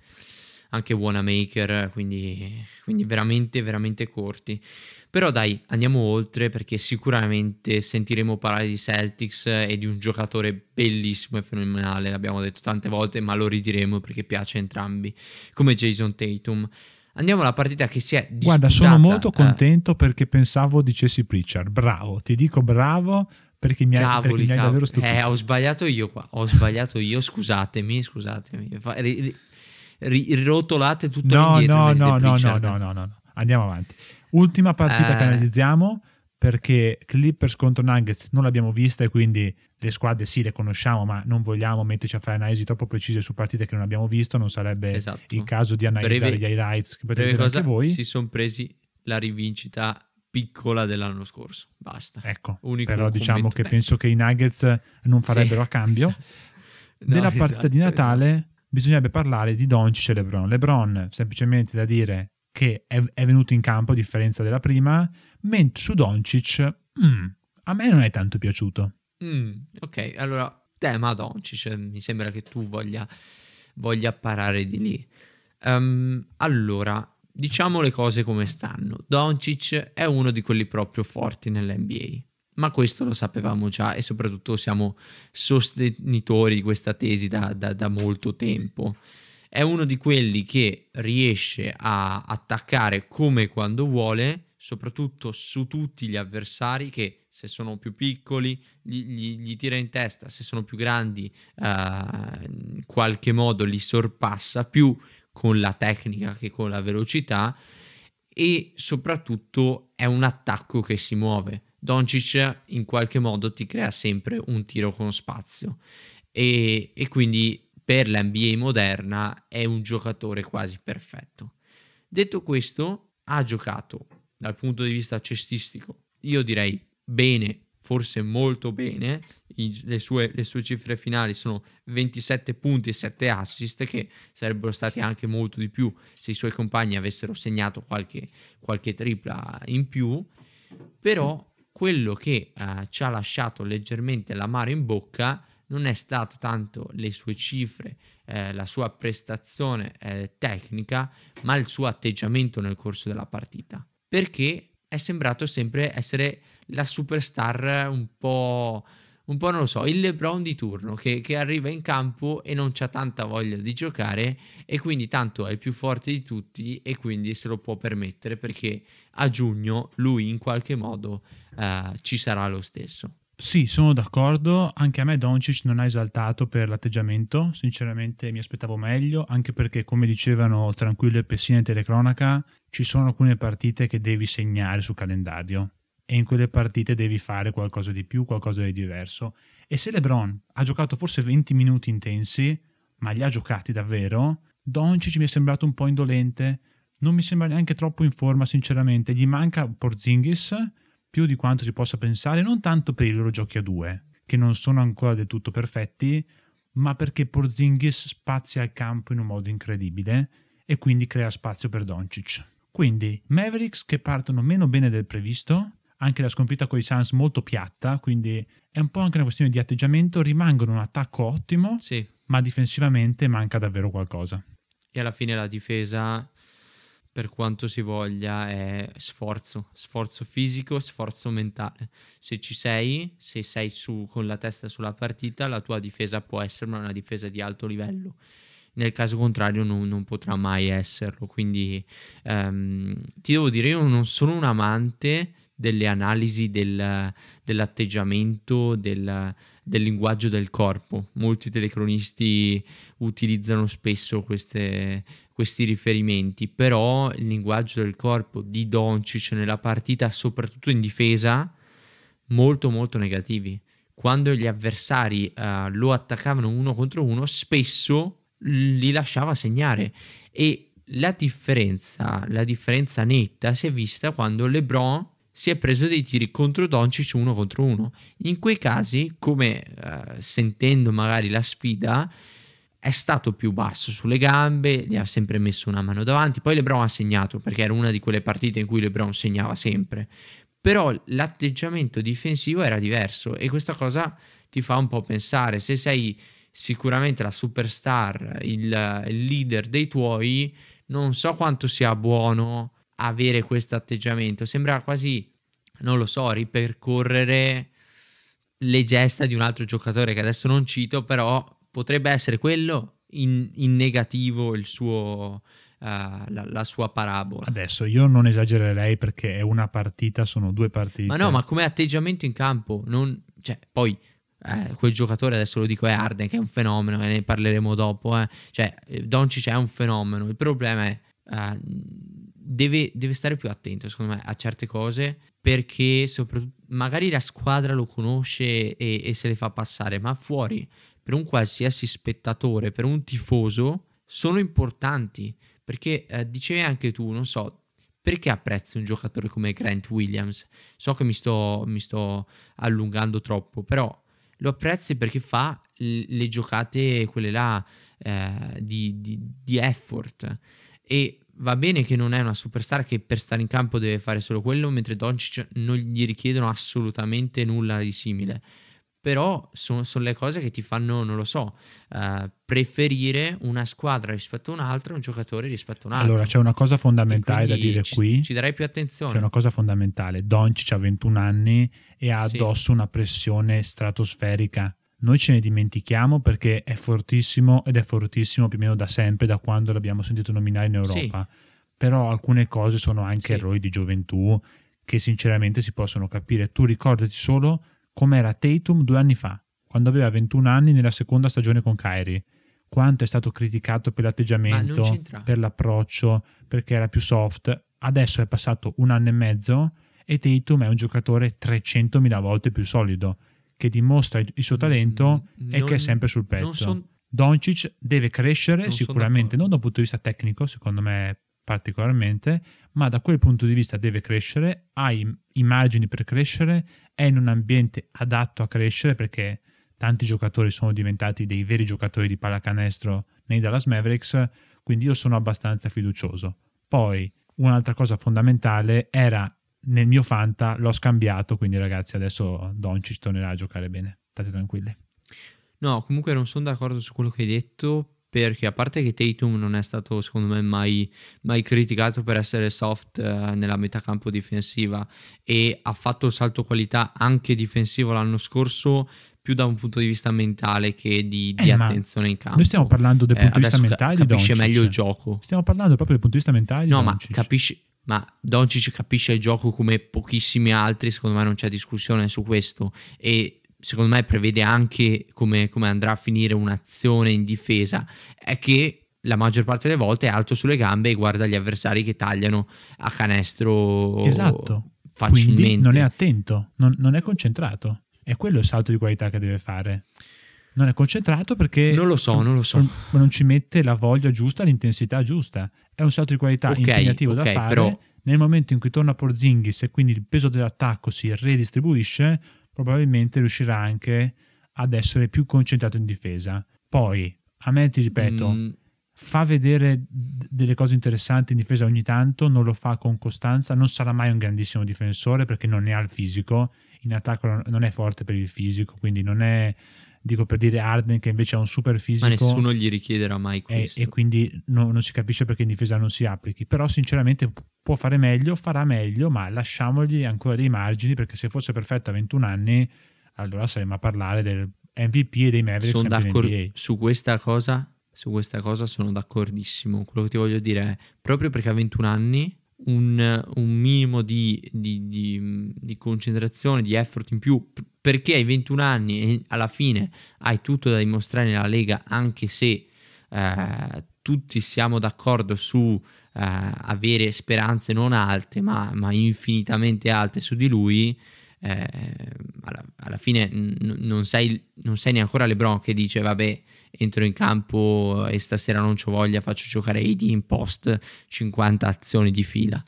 [SPEAKER 1] anche Wanamaker, quindi, quindi veramente, veramente corti. Però dai, andiamo oltre perché sicuramente sentiremo parlare di Celtics e di un giocatore bellissimo e fenomenale, l'abbiamo detto tante volte, ma lo ridiremo perché piace a entrambi, come Jason Tatum. Andiamo alla partita che si è disputata.
[SPEAKER 2] Guarda, sono molto
[SPEAKER 1] eh,
[SPEAKER 2] contento perché pensavo dicessi Pritchard. Bravo, ti dico bravo perché mi hai, perché mi hai davvero stupito.
[SPEAKER 1] Eh, ho sbagliato io qua. Ho sbagliato io. Scusatemi, scusatemi. Ri- ri- rotolate tutto
[SPEAKER 2] no,
[SPEAKER 1] indietro.
[SPEAKER 2] no, no, no, no, no, no, no. Andiamo avanti. Ultima partita
[SPEAKER 1] Eh.
[SPEAKER 2] che analizziamo perché Clippers contro Nuggets non l'abbiamo vista e quindi le squadre sì le conosciamo ma non vogliamo metterci a fare analisi troppo precise su partite che non abbiamo visto non sarebbe
[SPEAKER 1] Esatto.
[SPEAKER 2] il caso di analizzare
[SPEAKER 1] Breve-
[SPEAKER 2] gli highlights che potete vedere anche voi
[SPEAKER 1] si sono presi la rivincita piccola dell'anno scorso. Basta.
[SPEAKER 2] ecco
[SPEAKER 1] Unico
[SPEAKER 2] però diciamo che
[SPEAKER 1] tecnico.
[SPEAKER 2] penso che i Nuggets non farebbero
[SPEAKER 1] Sì,
[SPEAKER 2] a cambio
[SPEAKER 1] esatto. [laughs] No,
[SPEAKER 2] della partita di
[SPEAKER 1] esatto,
[SPEAKER 2] Natale
[SPEAKER 1] esatto.
[SPEAKER 2] bisognerebbe parlare di Doncic e LeBron. LeBron semplicemente da dire che è, è venuto in campo a differenza della prima, mentre su Doncic mm, a me non è tanto piaciuto.
[SPEAKER 1] Mm, ok, allora tema Doncic, mi sembra che tu voglia, voglia parare di lì. Ehm, allora, diciamo le cose come stanno. Doncic è uno di quelli proprio forti nell'NBA, ma questo lo sapevamo già e soprattutto siamo sostenitori di questa tesi da, da- da molto tempo. È uno di quelli che riesce a attaccare come e quando vuole, soprattutto su tutti gli avversari che se sono più piccoli gli, gli- gli tira in testa, se sono più grandi eh, in qualche modo li sorpassa più con la tecnica che con la velocità e soprattutto è un attacco che si muove. Doncic in qualche modo ti crea sempre un tiro con spazio e, e quindi per l'NBA moderna è un giocatore quasi perfetto. Detto questo, ha giocato dal punto di vista cestistico, io direi bene, forse molto bene. I- le, sue, le sue cifre finali sono 27 punti e 7 assist, che sarebbero stati anche molto di più se i suoi compagni avessero segnato qualche, qualche tripla in più. Però quello che eh, ci ha lasciato leggermente l'amaro in bocca non è stato tanto le sue cifre, eh, la sua prestazione eh, tecnica, ma il suo atteggiamento nel corso della partita. Perché è sembrato sempre essere la superstar un po', un po' non lo so, il LeBron di turno che, che arriva in campo e non c'ha tanta voglia di giocare e quindi tanto è il più forte di tutti e quindi se lo può permettere perché a giugno lui in qualche modo eh, ci sarà lo stesso.
[SPEAKER 2] Sì, sono d'accordo. Anche a me Doncic non ha esaltato per l'atteggiamento. Sinceramente mi aspettavo meglio, anche perché, come dicevano Tranquillo e Pessina in telecronaca, ci sono alcune partite che devi segnare sul calendario e in quelle partite devi fare qualcosa di più, qualcosa di diverso. E se LeBron ha giocato forse 20 minuti intensi, ma li ha giocati davvero, Doncic mi è sembrato un po' indolente. Non mi sembra neanche troppo in forma, sinceramente. Gli manca Porzingis più di quanto si possa pensare, non tanto per i loro giochi a due, che non sono ancora del tutto perfetti, ma perché Porzingis spazia il campo in un modo incredibile e quindi crea spazio per Doncic. Quindi Mavericks che partono meno bene del previsto, anche la sconfitta con i Suns molto piatta, quindi è un po' anche una questione di atteggiamento, rimangono un attacco ottimo,
[SPEAKER 1] Sì.
[SPEAKER 2] ma difensivamente manca davvero qualcosa.
[SPEAKER 1] E alla fine la difesa, per quanto si voglia, è sforzo, sforzo fisico, sforzo mentale. Se ci sei, se sei su con la testa sulla partita, la tua difesa può essere una difesa di alto livello. Nel caso contrario non, non potrà mai esserlo. Quindi ehm, ti devo dire, io non sono un amante delle analisi del- dell'atteggiamento, del, del linguaggio del corpo. Molti telecronisti utilizzano spesso queste, questi riferimenti, però il linguaggio del corpo di Doncic nella partita, soprattutto in difesa, molto molto negativi. Quando gli avversari eh, lo attaccavano uno contro uno, spesso li lasciava segnare e la differenza, la differenza netta si è vista quando LeBron si è preso dei tiri contro Doncic uno contro uno. In quei casi, come eh, sentendo magari la sfida, è stato più basso sulle gambe, gli ha sempre messo una mano davanti. Poi LeBron ha segnato perché era una di quelle partite in cui LeBron segnava sempre. Però l'atteggiamento difensivo era diverso e questa cosa ti fa un po' pensare. Se sei sicuramente la superstar, il, il leader dei tuoi, non so quanto sia buono avere questo atteggiamento. Sembra quasi, non lo so, ripercorrere le gesta di un altro giocatore che adesso non cito, però potrebbe essere quello in, in negativo il suo, uh, la, la, sua parabola.
[SPEAKER 2] Adesso io non esagererei perché è una partita, sono due partite.
[SPEAKER 1] Ma no, ma come atteggiamento in campo, non, cioè, poi eh, quel giocatore, adesso lo dico, è Arden, che è un fenomeno, e ne parleremo dopo. Eh. Cioè, Doncic è un fenomeno. Il problema è. Uh, deve, deve, stare più attento, secondo me, a certe cose perché magari la squadra lo conosce e, e se le fa passare, ma fuori per un qualsiasi spettatore, per un tifoso, sono importanti. Perché eh, dicevi anche tu, non so, perché apprezzi un giocatore come Grant Williams? So che mi sto, mi sto allungando troppo, però lo apprezzi perché fa le giocate, quelle là, eh, di, di, di effort. E va bene che non è una superstar che per stare in campo deve fare solo quello, mentre Doncic non gli richiedono assolutamente nulla di simile. Però sono, sono le cose che ti fanno, non lo so, uh, preferire una squadra rispetto a un'altra, un giocatore rispetto a un altro.
[SPEAKER 2] Allora c'è una cosa fondamentale da dire
[SPEAKER 1] ci,
[SPEAKER 2] qui.
[SPEAKER 1] Ci darei più attenzione.
[SPEAKER 2] C'è una cosa fondamentale. Doncic ha 21 anni e ha addosso sì. una pressione stratosferica. Noi ce ne dimentichiamo perché è fortissimo ed è fortissimo più o meno da sempre, da quando l'abbiamo sentito nominare in Europa. Sì. Però alcune cose sono anche sì. errori di gioventù che sinceramente si possono capire. Tu ricordati solo com'era Tatum due anni fa, quando aveva 21 anni nella seconda stagione con Kyrie. Quanto è stato criticato per l'atteggiamento, per l'approccio, perché era più soft. Adesso è passato un anno e mezzo e Tatum è un giocatore 300.000 volte più solido che dimostra il suo talento mm, e che è sempre sul pezzo. Son... Doncic deve crescere non sicuramente, non da un punto di vista tecnico, secondo me particolarmente, ma da quel punto di vista deve crescere, ha i, i margini per crescere, è in un ambiente adatto a crescere perché tanti giocatori sono diventati dei veri giocatori di pallacanestro nei Dallas Mavericks, quindi io sono abbastanza fiducioso. Poi un'altra cosa fondamentale era nel mio Fanta l'ho scambiato, quindi ragazzi adesso Doncic tornerà a giocare bene, state tranquilli.
[SPEAKER 1] No, comunque non sono d'accordo su quello che hai detto perché a parte che Tatum non è stato secondo me mai, mai criticato per essere soft eh, nella metacampo difensiva e ha fatto il salto qualità anche difensivo l'anno scorso più da un punto di vista mentale che di, di
[SPEAKER 2] eh,
[SPEAKER 1] attenzione in campo.
[SPEAKER 2] Noi stiamo parlando del punto eh, di vista mentale
[SPEAKER 1] capisce
[SPEAKER 2] di
[SPEAKER 1] meglio il gioco.
[SPEAKER 2] Stiamo parlando proprio del punto di vista mentale di
[SPEAKER 1] No,
[SPEAKER 2] Doncic.
[SPEAKER 1] ma capisci ma Doncic capisce il gioco come pochissimi altri, secondo me non c'è discussione su questo e secondo me prevede anche come, come andrà a finire un'azione in difesa, è che la maggior parte delle volte è alto sulle gambe e guarda gli avversari che tagliano a canestro
[SPEAKER 2] esatto.
[SPEAKER 1] facilmente.
[SPEAKER 2] Quindi non è attento, non, non è concentrato. È quello il salto di qualità che deve fare. Non è concentrato perché
[SPEAKER 1] non lo so, non lo so.
[SPEAKER 2] Non, non ci mette la voglia giusta, l'intensità giusta. È un salto di qualità
[SPEAKER 1] Ok,
[SPEAKER 2] impegnativo
[SPEAKER 1] ok,
[SPEAKER 2] da fare.
[SPEAKER 1] però-
[SPEAKER 2] Nel momento in cui torna Porzingis e quindi il peso dell'attacco si redistribuisce, probabilmente riuscirà anche ad essere più concentrato in difesa. Poi, a me ti ripeto,
[SPEAKER 1] Mm,
[SPEAKER 2] fa vedere d- delle cose interessanti in difesa ogni tanto, non lo fa con costanza, non sarà mai un grandissimo difensore perché non ne ha il fisico, in attacco non è forte per il fisico, quindi non è, dico per dire Arden che invece ha un super fisico
[SPEAKER 1] ma nessuno gli richiederà mai
[SPEAKER 2] e,
[SPEAKER 1] questo.
[SPEAKER 2] e quindi no- non si capisce perché in difesa non si applichi, però sinceramente pu- può fare meglio, farà meglio, ma lasciamogli ancora dei margini perché se fosse perfetto a 21 anni allora saremmo a parlare del MVP e dei Mavericks
[SPEAKER 1] sono d'accordo su questa cosa. Su questa cosa sono d'accordissimo. Quello che ti voglio dire è proprio perché a 21 anni un, un minimo di, di- di- di concentrazione, di effort in più, perché hai 21 anni e alla fine hai tutto da dimostrare nella Lega, anche se eh, tutti siamo d'accordo su eh, avere speranze non alte, ma, ma infinitamente alte su di lui. eh, alla, alla fine n- non, sei, non sei neanche LeBron che dice vabbè entro in campo e stasera non c'ho voglia faccio giocare AD in post 50 azioni di fila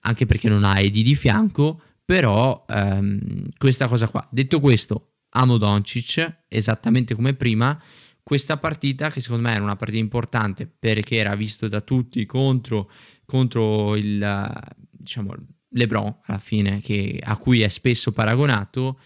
[SPEAKER 1] anche perché non ha AD di fianco però ehm, questa cosa qua. Detto questo amo Doncic esattamente come prima. Questa partita che secondo me era una partita importante perché era visto da tutti contro, contro il diciamo LeBron alla fine che, a cui è spesso paragonato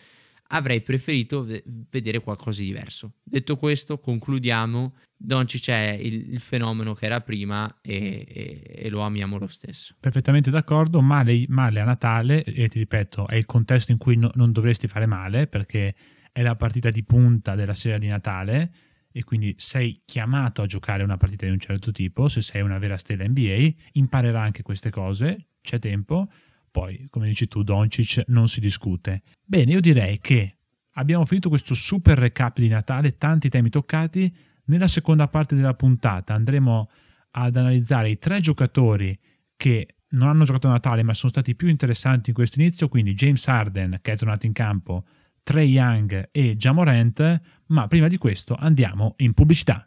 [SPEAKER 1] avrei preferito ve- vedere qualcosa di diverso. Detto questo concludiamo Doncic è il, il fenomeno che era prima e, e- e lo amiamo lo stesso
[SPEAKER 2] Perfettamente d'accordo, male, male a Natale, e ti ripeto, è il contesto in cui no- non dovresti fare male perché è la partita di punta della sera di Natale e quindi sei chiamato a giocare una partita di un certo tipo, se sei una vera stella NBA, imparerà anche queste cose, c'è tempo, poi come dici tu Doncic non si discute. Bene, io direi che abbiamo finito questo super recap di Natale, tanti temi toccati, nella seconda parte della puntata andremo ad analizzare i tre giocatori che non hanno giocato a Natale ma sono stati più interessanti in questo inizio, quindi James Harden che è tornato in campo, Trey Young e Jamorant, ma prima di questo andiamo in pubblicità.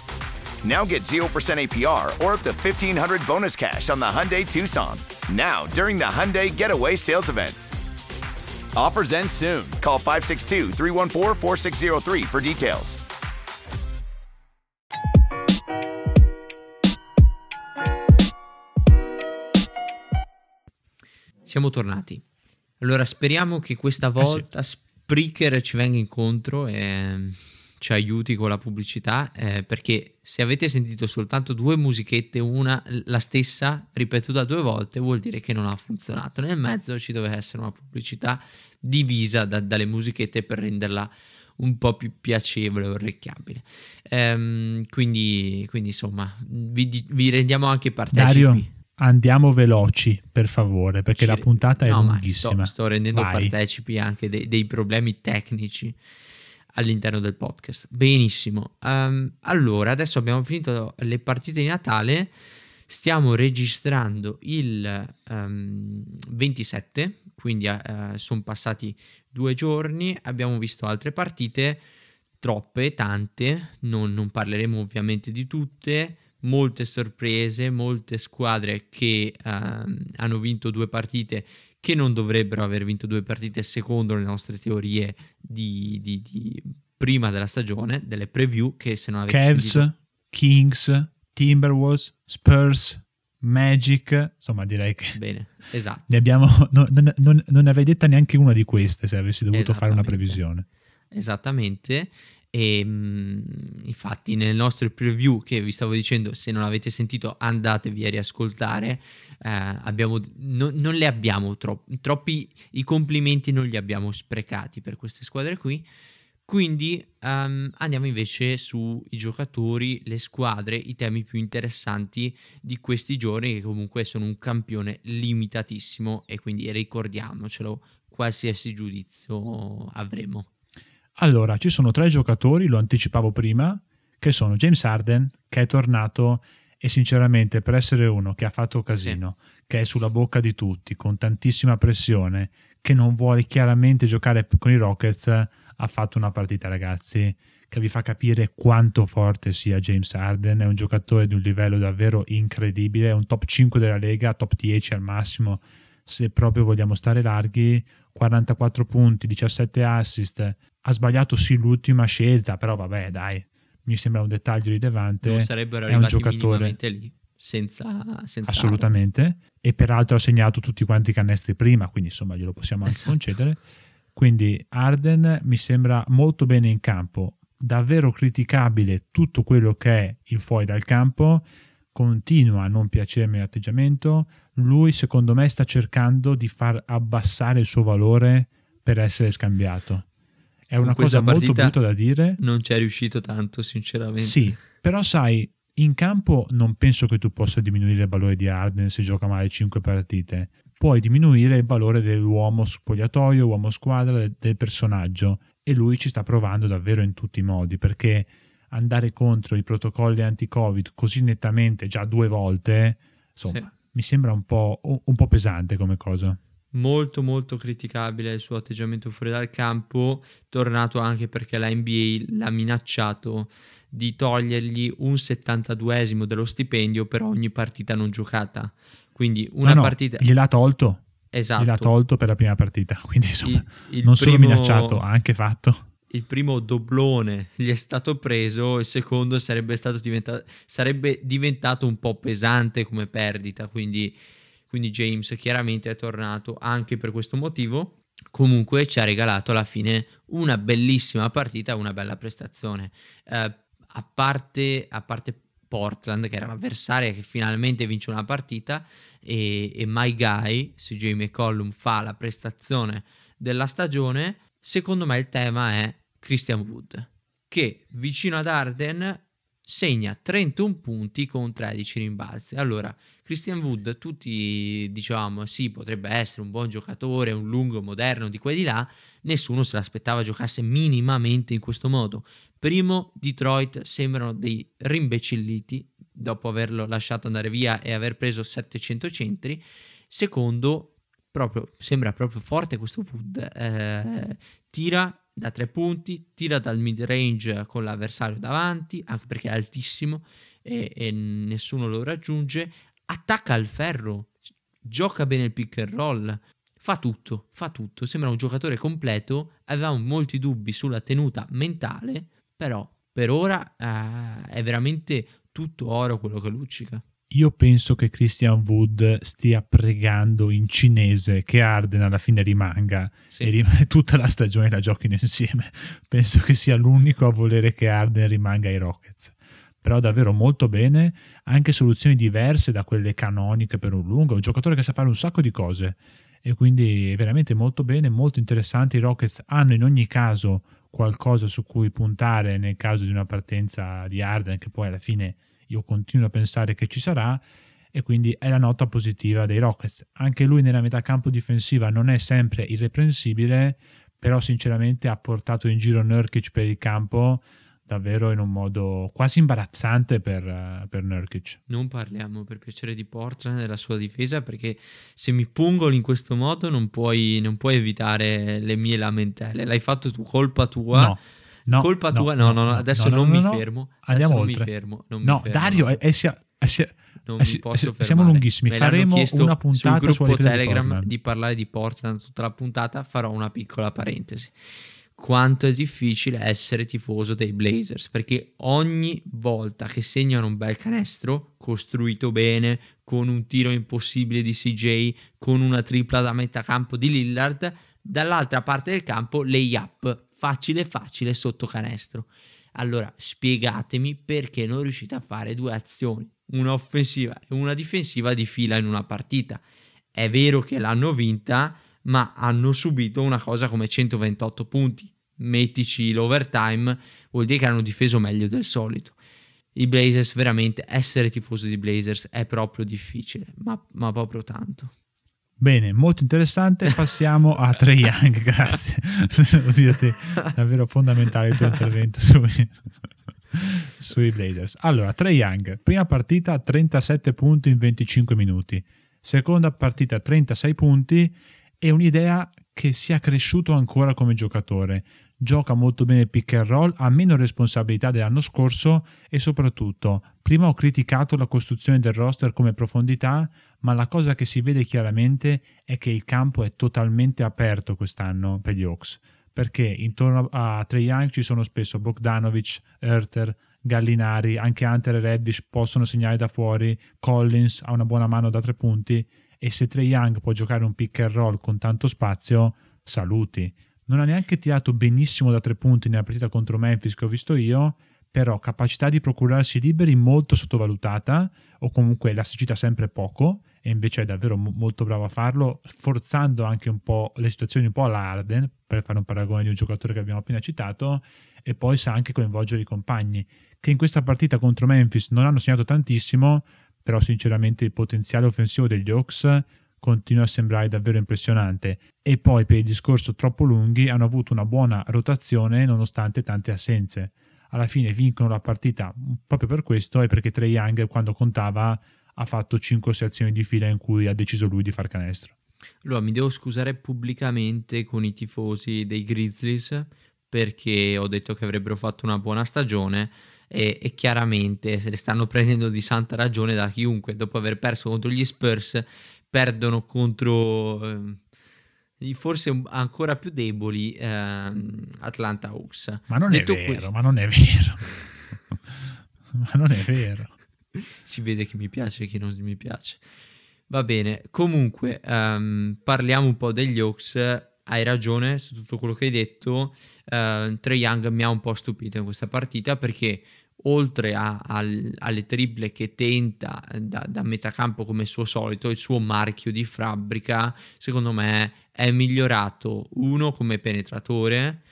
[SPEAKER 4] Now get 0% APR or up to 1500 bonus cash on the Hyundai Tucson. Now, during the Hyundai Getaway Sales Event. Offers end soon. Call 562 314 4603 for details.
[SPEAKER 1] Siamo tornati. Allora speriamo che questa eh
[SPEAKER 2] sì.
[SPEAKER 1] volta Spreaker ci venga incontro e ci aiuti con la pubblicità eh, perché se avete sentito soltanto due musichette, una la stessa ripetuta due volte, vuol dire che non ha funzionato. Nel mezzo ci deve essere una pubblicità divisa da- dalle musichette per renderla un po' più piacevole e orecchiabile. Ehm, quindi, quindi insomma, vi, vi rendiamo anche partecipi.
[SPEAKER 2] Dario, andiamo veloci, per favore, perché
[SPEAKER 1] Ci-
[SPEAKER 2] la puntata è
[SPEAKER 1] no, ma
[SPEAKER 2] lunghissima.
[SPEAKER 1] Sto, sto rendendo
[SPEAKER 2] Vai.
[SPEAKER 1] partecipi anche dei, dei problemi tecnici all'interno del podcast. Benissimo. Ehm, allora, adesso abbiamo finito le partite di Natale. Stiamo registrando il ehm, 27, quindi sono passati due giorni. Abbiamo visto altre partite. troppe, tante, non, non parleremo ovviamente di tutte, molte sorprese, molte squadre che uh, hanno vinto due partite che non dovrebbero aver vinto due partite secondo le nostre teorie di, di, di prima della stagione, delle preview che se non avete
[SPEAKER 2] Cavs,
[SPEAKER 1] sentito...
[SPEAKER 2] Kings, Timberwolves, Spurs, Magic, insomma direi che
[SPEAKER 1] Bene, esatto.
[SPEAKER 2] Ne abbiamo, non, non, non, ne avrei detta neanche una di queste se avessi dovuto fare una previsione.
[SPEAKER 1] Esattamente. E mh, infatti nel nostro preview che vi stavo dicendo, se non avete sentito andatevi a riascoltare, eh, abbiamo, no, non le abbiamo troppi, troppi, i complimenti non li abbiamo sprecati per queste squadre qui. Quindi um, andiamo invece sui giocatori, le squadre, i temi più interessanti di questi giorni che comunque sono un campione limitatissimo e quindi ricordiamocelo, qualsiasi giudizio avremo.
[SPEAKER 2] Allora, ci sono tre giocatori, lo anticipavo prima, che sono James Harden, che è tornato e sinceramente per essere uno che ha fatto casino, sì. che è sulla bocca di tutti, con tantissima pressione, che non vuole chiaramente giocare con i Rockets, ha fatto una partita, ragazzi, che vi fa capire quanto forte sia James Harden. È un giocatore di un livello davvero incredibile, è un top 5 della Lega, top 10 al massimo. Se proprio vogliamo stare larghi, 44 punti, 17 assist. Ha sbagliato sì l'ultima scelta, però vabbè, dai, mi sembra un dettaglio rilevante.
[SPEAKER 1] Non sarebbero è un giocatore lì. Senza, senza,
[SPEAKER 2] assolutamente armi. e peraltro ha segnato tutti quanti i canestri prima quindi insomma glielo possiamo anche esatto. concedere quindi Arden mi sembra molto bene in campo, davvero criticabile tutto quello che è il fuori dal campo, continua a non piacermi l'atteggiamento, lui secondo me sta cercando di far abbassare il suo valore per essere scambiato. È una cosa molto brutta da dire.
[SPEAKER 1] Non ci è riuscito tanto, sinceramente.
[SPEAKER 2] Sì, però sai, in campo non penso che tu possa diminuire il valore di Arden se gioca male 5 partite puoi diminuire il valore dell'uomo spogliatoio, uomo squadra, del, personaggio e lui ci sta provando davvero in tutti i modi perché andare contro i protocolli anti-covid così nettamente già due volte, insomma, sì. mi sembra un po', un po' pesante come cosa
[SPEAKER 1] molto molto criticabile il suo atteggiamento fuori dal campo, tornato anche perché la NBA l'ha minacciato di togliergli un 72esimo dello stipendio per ogni partita non giocata. Quindi una
[SPEAKER 2] no, no,
[SPEAKER 1] partita...
[SPEAKER 2] Gliel'ha tolto.
[SPEAKER 1] Esatto.
[SPEAKER 2] Gliel'ha tolto per la prima partita. [laughs] Quindi insomma, il, il non primo, solo minacciato, ha anche fatto.
[SPEAKER 1] Il primo doblone gli è stato preso, il secondo sarebbe, stato diventato, sarebbe diventato un po' pesante come perdita. Quindi, quindi James chiaramente è tornato anche per questo motivo. Comunque ci ha regalato alla fine una bellissima partita, una bella prestazione. Eh, a, parte, a parte Portland, che era l'avversaria che finalmente vince una partita, e, e My Guy, CJ McCollum, fa la prestazione della stagione, secondo me il tema è Christian Wood, che vicino ad Arden segna 31 punti con 13 rimbalzi. Allora, Christian Wood, tutti dicevamo sì, potrebbe essere un buon giocatore, un lungo, moderno, di qua e di là, nessuno se l'aspettava giocasse minimamente in questo modo. Primo, Detroit sembrano dei rimbecilliti dopo averlo lasciato andare via e aver preso 700 centri. Secondo, proprio, sembra proprio forte questo Wood. Eh, tira da tre punti, tira dal mid range con l'avversario davanti, anche perché è altissimo e, e nessuno lo raggiunge. Attacca al ferro, gioca bene il pick and roll, fa tutto, fa tutto. Sembra un giocatore completo. Avevamo molti dubbi sulla tenuta mentale però per ora uh, è veramente tutto oro quello che luccica.
[SPEAKER 2] Io penso che Christian Wood stia pregando in cinese che Arden alla fine rimanga sì. e rim- [laughs] tutta la stagione la giochino insieme. Penso che sia l'unico a volere che Arden rimanga ai Rockets. Però davvero molto bene, anche soluzioni diverse da quelle canoniche per un lungo, un giocatore che sa fare un sacco di cose e quindi veramente molto bene, molto interessante. I Rockets hanno in ogni caso qualcosa su cui puntare nel caso di una partenza di Arden che poi alla fine io continuo a pensare che ci sarà e quindi è la nota positiva dei Rockets. Anche lui nella metà campo difensiva non è sempre irreprensibile, però sinceramente ha portato in giro Nurkic per il campo davvero in un modo quasi imbarazzante per, per Nurkic.
[SPEAKER 1] Non parliamo per piacere di Portland e della sua difesa perché se mi pungoli in questo modo non puoi, non puoi evitare le mie lamentele. L'hai fatto tu, colpa tua.
[SPEAKER 2] No. No,
[SPEAKER 1] colpa tua? No, no, no, adesso non mi fermo.
[SPEAKER 2] Andiamo
[SPEAKER 1] adesso
[SPEAKER 2] oltre.
[SPEAKER 1] Non mi fermo. Non
[SPEAKER 2] no,
[SPEAKER 1] mi fermo.
[SPEAKER 2] Dario, è, è, sia- è sia-
[SPEAKER 1] non
[SPEAKER 2] eh
[SPEAKER 1] mi posso
[SPEAKER 2] eh,
[SPEAKER 1] fermare.
[SPEAKER 2] siamo lunghissimi,
[SPEAKER 1] Me
[SPEAKER 2] faremo una puntata
[SPEAKER 1] sul gruppo
[SPEAKER 2] di
[SPEAKER 1] Telegram
[SPEAKER 2] Portland.
[SPEAKER 1] di parlare di Portland tutta la puntata, farò una piccola parentesi. Quanto è difficile essere tifoso dei Blazers, perché ogni volta che segnano un bel canestro, costruito bene, con un tiro impossibile di CJ, con una tripla da metà campo di Lillard, dall'altra parte del campo layup, facile facile sotto canestro. Allora spiegatemi perché non riuscite a fare due azioni, una offensiva e una difensiva di fila in una partita. È vero che l'hanno vinta, ma hanno subito una cosa come 128 punti. Mettici l'overtime, vuol dire che hanno difeso meglio del solito. I Blazers, veramente, essere tifoso di Blazers è proprio difficile, ma, ma proprio tanto.
[SPEAKER 2] Bene, molto interessante. Passiamo a [laughs] Trey Young, grazie. [laughs] Devo dirti, davvero fondamentale il tuo intervento sui, sui Blazers. Allora, Trey Young, prima partita 37 punti in 25 minuti, seconda partita 36 punti e un'idea che sia cresciuto ancora come giocatore. Gioca molto bene il pick and roll, ha meno responsabilità dell'anno scorso e soprattutto, prima ho criticato la costruzione del roster come profondità, ma la cosa che si vede chiaramente è che il campo è totalmente aperto quest'anno per gli Hawks, perché intorno a Trey Young ci sono spesso Bogdanovic, Herter, Gallinari, anche Hunter e Reddish possono segnare da fuori, Collins ha una buona mano da tre punti e se Trey Young può giocare un pick and roll con tanto spazio, saluti. Non ha neanche tirato benissimo da tre punti nella partita contro Memphis che ho visto io, però capacità di procurarsi liberi molto sottovalutata o comunque elasticità sempre poco e invece è davvero mo- molto bravo a farlo forzando anche un po' le situazioni un po' alla Arden per fare un paragone di un giocatore che abbiamo appena citato e poi sa anche coinvolgere i compagni che in questa partita contro Memphis non hanno segnato tantissimo però sinceramente il potenziale offensivo degli Hawks continua a sembrare davvero impressionante. E poi per il discorso troppo lunghi hanno avuto una buona rotazione nonostante tante assenze. Alla fine vincono la partita proprio per questo e perché Trey Young quando contava ha fatto 5 azioni di fila in cui ha deciso lui di far canestro.
[SPEAKER 1] Allora mi devo scusare pubblicamente con i tifosi dei Grizzlies perché ho detto che avrebbero fatto una buona stagione e, e, chiaramente se le stanno prendendo di santa ragione da chiunque dopo aver perso contro gli Spurs perdono contro eh, forse ancora più deboli eh, Atlanta Hawks.
[SPEAKER 2] Ma non
[SPEAKER 1] Detto
[SPEAKER 2] è vero,
[SPEAKER 1] questo,
[SPEAKER 2] ma non è vero. [laughs] ma non è vero.
[SPEAKER 1] Si vede che mi piace e che non mi piace. Va bene, comunque um, parliamo un po' degli Hawks. Hai ragione su tutto quello che hai detto. Uh, Trey Young mi ha un po' stupito in questa partita perché oltre a, a, alle triple che tenta da, da metà campo come suo solito, il suo marchio di fabbrica, secondo me è migliorato uno come penetratore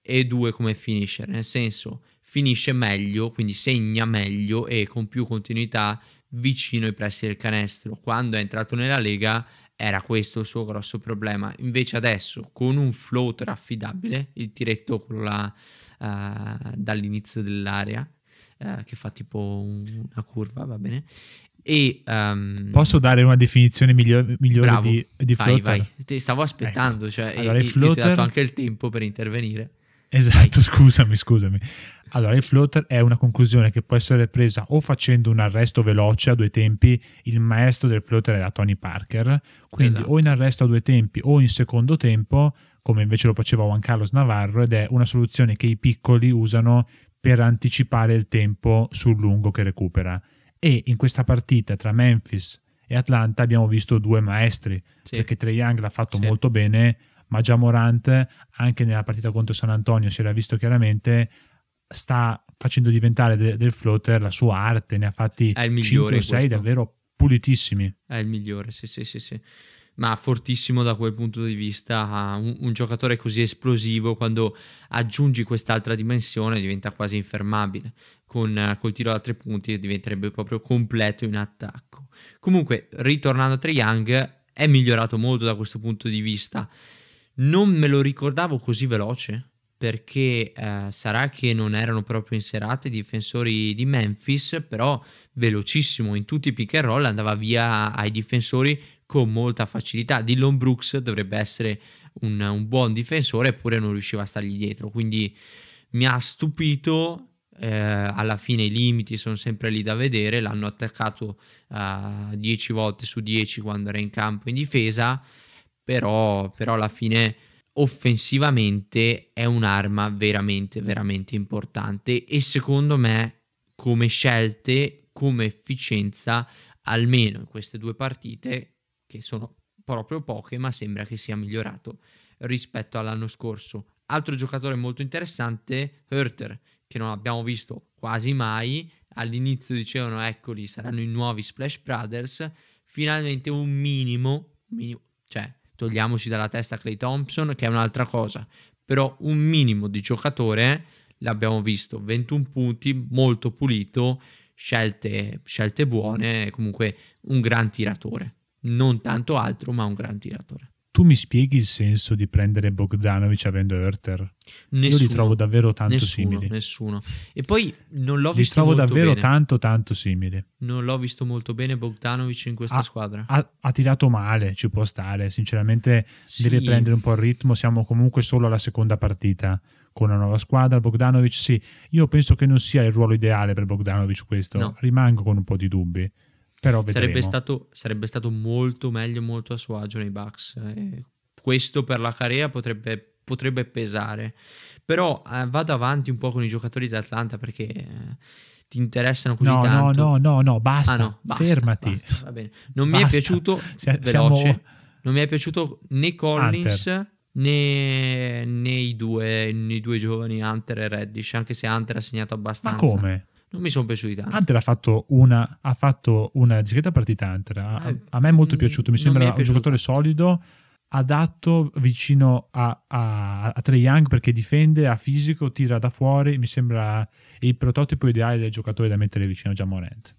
[SPEAKER 1] e due come finisher, nel senso finisce meglio, quindi segna meglio e con più continuità vicino ai pressi del canestro. Quando è entrato nella Lega era questo il suo grosso problema. Invece adesso con un floater affidabile, il tiretto quello là uh, dall'inizio dell'area, uh, che fa tipo una curva, va bene. E, um,
[SPEAKER 2] Posso dare una definizione migliore, migliore
[SPEAKER 1] bravo,
[SPEAKER 2] di, di
[SPEAKER 1] vai,
[SPEAKER 2] floater?
[SPEAKER 1] vai. Ti stavo aspettando,
[SPEAKER 2] Ecco.
[SPEAKER 1] cioè,
[SPEAKER 2] Allora,
[SPEAKER 1] e, io ti ho
[SPEAKER 2] floater-
[SPEAKER 1] dato anche il tempo per intervenire.
[SPEAKER 2] Esatto, scusami, scusami. Allora, il floater è una conclusione che può essere presa o facendo un arresto veloce a due tempi, il maestro del floater era Tony Parker, quindi
[SPEAKER 1] Esatto.
[SPEAKER 2] o in arresto a due tempi o in secondo tempo, come invece lo faceva Juan Carlos Navarro, ed è una soluzione che i piccoli usano per anticipare il tempo sul lungo che recupera. E in questa partita tra Memphis e Atlanta abbiamo visto due maestri,
[SPEAKER 1] Sì.
[SPEAKER 2] perché Trey Young l'ha fatto
[SPEAKER 1] Sì.
[SPEAKER 2] molto bene, ma già Morant anche nella partita contro San Antonio si era visto chiaramente sta facendo diventare de- del floater la sua arte, ne ha fatti
[SPEAKER 1] È il migliore
[SPEAKER 2] 5-6
[SPEAKER 1] questo.
[SPEAKER 2] davvero pulitissimi.
[SPEAKER 1] È il migliore, sì, sì, sì, sì. Ma fortissimo da quel punto di vista. Un, un giocatore così esplosivo, quando aggiungi quest'altra dimensione, diventa quasi infermabile. Con col tiro da tre punti diventerebbe proprio completo in attacco. Comunque, ritornando a Trae Young, è migliorato molto da questo punto di vista. Non me lo ricordavo così veloce. Perché eh, sarà che non erano proprio in serate i difensori di Memphis, però velocissimo in tutti i pick and roll andava via ai difensori con molta facilità. Dillon Brooks dovrebbe essere un, un buon difensore eppure non riusciva a stargli dietro quindi mi ha stupito. Eh, alla fine i limiti sono sempre lì da vedere. L'hanno attaccato 10 uh, volte su 10 quando era in campo in difesa. Però, però alla fine offensivamente è un'arma veramente, veramente importante. E secondo me, come scelte, come efficienza, almeno in queste due partite, che sono proprio poche, ma sembra che sia migliorato rispetto all'anno scorso. Altro giocatore molto interessante, Herter, che non abbiamo visto quasi mai. All'inizio dicevano, eccoli, saranno i nuovi Splash Brothers. Finalmente un minimo, minimo cioè togliamoci dalla testa Clay Thompson, che è un'altra cosa, però un minimo di giocatore l'abbiamo visto, 21 punti, molto pulito, scelte, scelte buone, comunque un gran tiratore. Non tanto altro, ma un gran tiratore.
[SPEAKER 2] Tu mi spieghi il senso di prendere Bogdanovic avendo Herter? Nessuno, Io li trovo davvero tanto
[SPEAKER 1] nessuno,
[SPEAKER 2] simili.
[SPEAKER 1] Nessuno. E poi non l'ho
[SPEAKER 2] li
[SPEAKER 1] visto
[SPEAKER 2] trovo davvero
[SPEAKER 1] bene.
[SPEAKER 2] tanto tanto simili.
[SPEAKER 1] Non l'ho visto molto bene Bogdanovic in questa
[SPEAKER 2] ha,
[SPEAKER 1] squadra.
[SPEAKER 2] Ha, ha, tirato male, ci può stare. Sinceramente sì. deve prendere un po' il ritmo. Siamo comunque solo alla seconda partita con una nuova squadra. Bogdanovic sì, io penso che non sia il ruolo ideale per Bogdanovic questo. No. Rimango con un po' di dubbi. Però
[SPEAKER 1] sarebbe stato, sarebbe stato, molto meglio, molto a suo agio nei Bucks. Eh, questo per la carriera potrebbe, potrebbe pesare. Però eh, vado avanti un po' con i giocatori d'Atlanta perché eh, ti interessano così
[SPEAKER 2] no,
[SPEAKER 1] tanto.
[SPEAKER 2] No, no, no, no, basta. Ah, no basta Fermati.
[SPEAKER 1] Basta, non basta. mi è piaciuto veloce, Siamo... non mi è piaciuto né Collins Hunter. né, né i, due, due giovani Hunter e Reddish, anche se Hunter ha segnato abbastanza.
[SPEAKER 2] Ma come?
[SPEAKER 1] Non mi sono piaciuti tanto.
[SPEAKER 2] Hunter ha fatto una, ha fatto una discreta partita Hunter. A, eh, a me è molto piaciuto, mi sembra un giocatore solido adatto vicino a, a, a Trey Young perché difende, ha fisico, tira da fuori, mi sembra il prototipo ideale del giocatore da mettere vicino a Jamorant.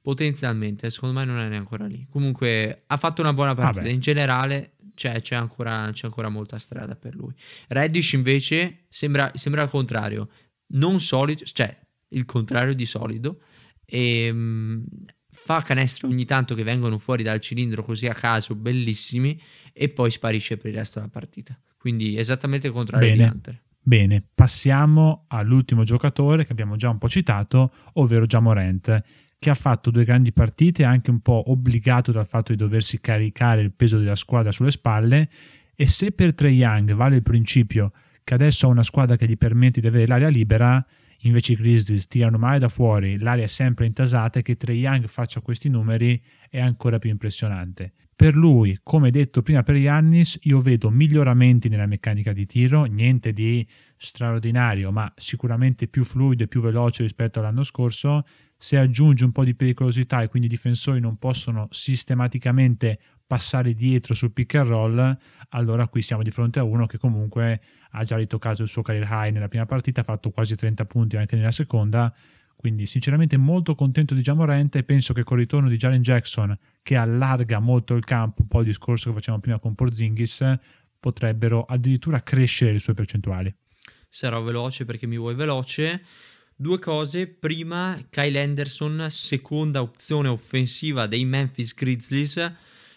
[SPEAKER 1] Potenzialmente, secondo me non è ancora lì. Comunque ha fatto una buona partita, Vabbè. in generale c'è, c'è, ancora, c'è, ancora, molta strada per lui. Reddish invece sembra, sembra il contrario, non solido, cioè il contrario di solido. E, ehm, fa canestri ogni tanto che vengono fuori dal cilindro così a caso, bellissimi, e poi sparisce per il resto della partita. Quindi esattamente il contrario
[SPEAKER 2] Bene.
[SPEAKER 1] di Hunter.
[SPEAKER 2] Bene, passiamo all'ultimo giocatore che abbiamo già un po' citato, ovvero Jamorant, che ha fatto due grandi partite, anche un po' obbligato dal fatto di doversi caricare il peso della squadra sulle spalle. E se per Trey Young vale il principio che adesso ha una squadra che gli permette di avere l'aria libera, invece i Grizzlies tirano mai da fuori, l'aria è sempre intasata e che Trey Young faccia questi numeri è ancora più impressionante. Per lui, come detto prima per Yannis, io vedo miglioramenti nella meccanica di tiro, niente di straordinario, ma sicuramente più fluido e più veloce rispetto all'anno scorso. Se aggiunge un po' di pericolosità e quindi i difensori non possono sistematicamente passare dietro sul pick and roll, allora qui siamo di fronte a uno che comunque ha già ritoccato il suo career high nella prima partita, ha fatto quasi 30 punti anche nella seconda, quindi sinceramente molto contento di Jamorant e penso che col ritorno di Jalen Jackson che allarga molto il campo, un po' il discorso che facevamo prima con Porzingis, potrebbero addirittura crescere le sue percentuali.
[SPEAKER 1] Sarò veloce perché mi vuoi veloce. Due cose, prima Kyle Anderson, seconda opzione offensiva dei Memphis Grizzlies,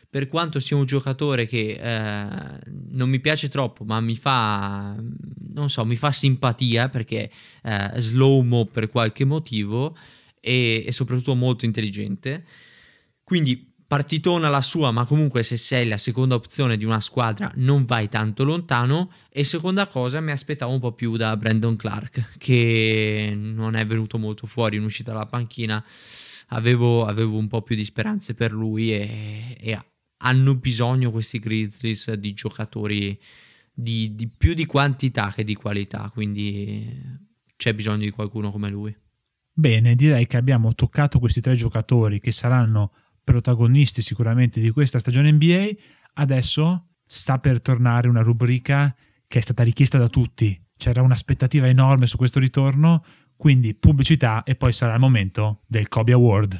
[SPEAKER 1] per quanto sia un giocatore che eh, non mi piace troppo, ma mi fa, non so, mi fa simpatia perché eh, slow-mo per qualche motivo e, e soprattutto molto intelligente. Quindi partitona la sua, ma comunque se sei la seconda opzione di una squadra non vai tanto lontano. E seconda cosa, mi aspettavo un po' più da Brandon Clark, che non è venuto molto fuori in uscita dalla panchina. Avevo, avevo un po' più di speranze per lui e, e hanno bisogno questi Grizzlies di giocatori di, di più di quantità che di qualità, quindi c'è bisogno di qualcuno come lui.
[SPEAKER 2] Bene, direi che abbiamo toccato questi tre giocatori che saranno protagonisti sicuramente di questa stagione NBA. Adesso sta per tornare una rubrica che è stata richiesta da tutti. C'era un'aspettativa enorme su questo ritorno, quindi pubblicità e poi sarà il momento del Kobe Award.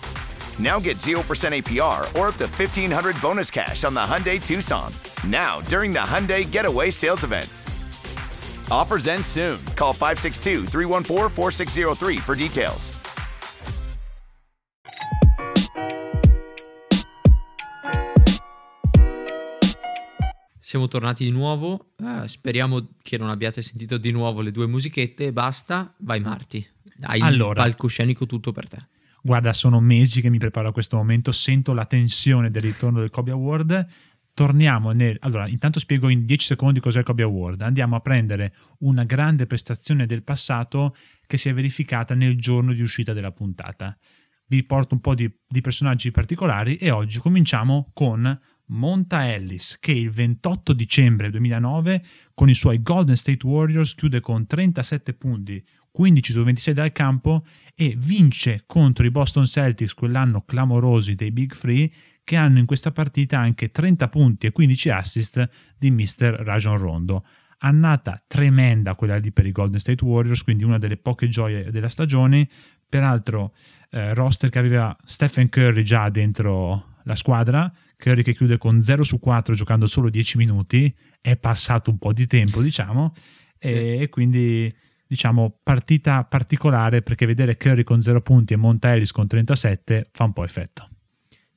[SPEAKER 4] Now get 0% APR or up to 1500 bonus cash on the Hyundai Tucson. Now, during the Hyundai Getaway Sales Event. Offers end soon. Call 562 314 4603 for details.
[SPEAKER 1] Siamo tornati di nuovo, eh, speriamo che non abbiate sentito di nuovo le due musichette e basta, vai Marti, hai
[SPEAKER 2] Allora.
[SPEAKER 1] il palcoscenico tutto per te.
[SPEAKER 2] Guarda, sono mesi che mi preparo a questo momento, sento la tensione del ritorno del Kobe Award. Torniamo nel... Allora, intanto spiego in 10 secondi cos'è il Kobe Award. Andiamo a prendere una grande prestazione del passato che si è verificata nel giorno di uscita della puntata. Vi porto un po' di, di personaggi particolari e oggi cominciamo con Monta Ellis che il 28 dicembre 2009 con i suoi Golden State Warriors chiude con 37 punti, 15 su 26 dal campo e vince contro i Boston Celtics quell'anno clamorosi dei Big Free che hanno in questa partita anche 30 punti e 15 assist di Mr. Rajon Rondo. Annata tremenda quella lì per i Golden State Warriors, quindi una delle poche gioie della stagione. Peraltro, eh, roster che aveva Stephen Curry già dentro la squadra, Curry che chiude con 0 su 4 giocando solo 10 minuti, è passato un po' di tempo, diciamo, e, e quindi diciamo partita particolare perché vedere Curry con 0 punti e Monta Ellis con 37 fa un po' effetto.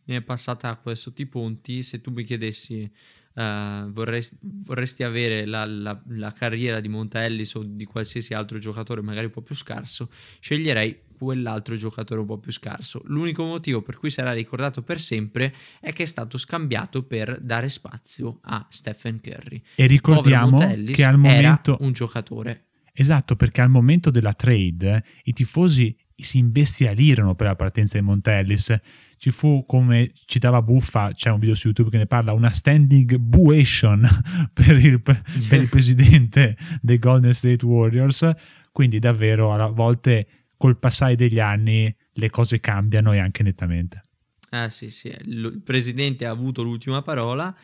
[SPEAKER 1] Ne è passata acqua sotto i ponti, se tu mi chiedessi eh, vorresti, vorresti avere la, la- la carriera di Monta Ellis o di qualsiasi altro giocatore magari un po' più scarso, sceglierei quell'altro giocatore un po' più scarso. L'unico motivo per cui sarà ricordato per sempre è che è stato scambiato per dare spazio a Stephen Curry.
[SPEAKER 2] E ricordiamo che al
[SPEAKER 1] era
[SPEAKER 2] momento
[SPEAKER 1] un giocatore
[SPEAKER 2] Esatto, perché al momento della trade i tifosi si imbestialirono per la partenza di Montellis. Ci fu, come citava Buffa, c'è un video su YouTube che ne parla, una standing buation [laughs] per il, per il presidente dei Golden State Warriors. Quindi davvero a volte col passare degli anni le cose cambiano e anche nettamente.
[SPEAKER 1] Eh sì, sì, il presidente ha avuto l'ultima parola.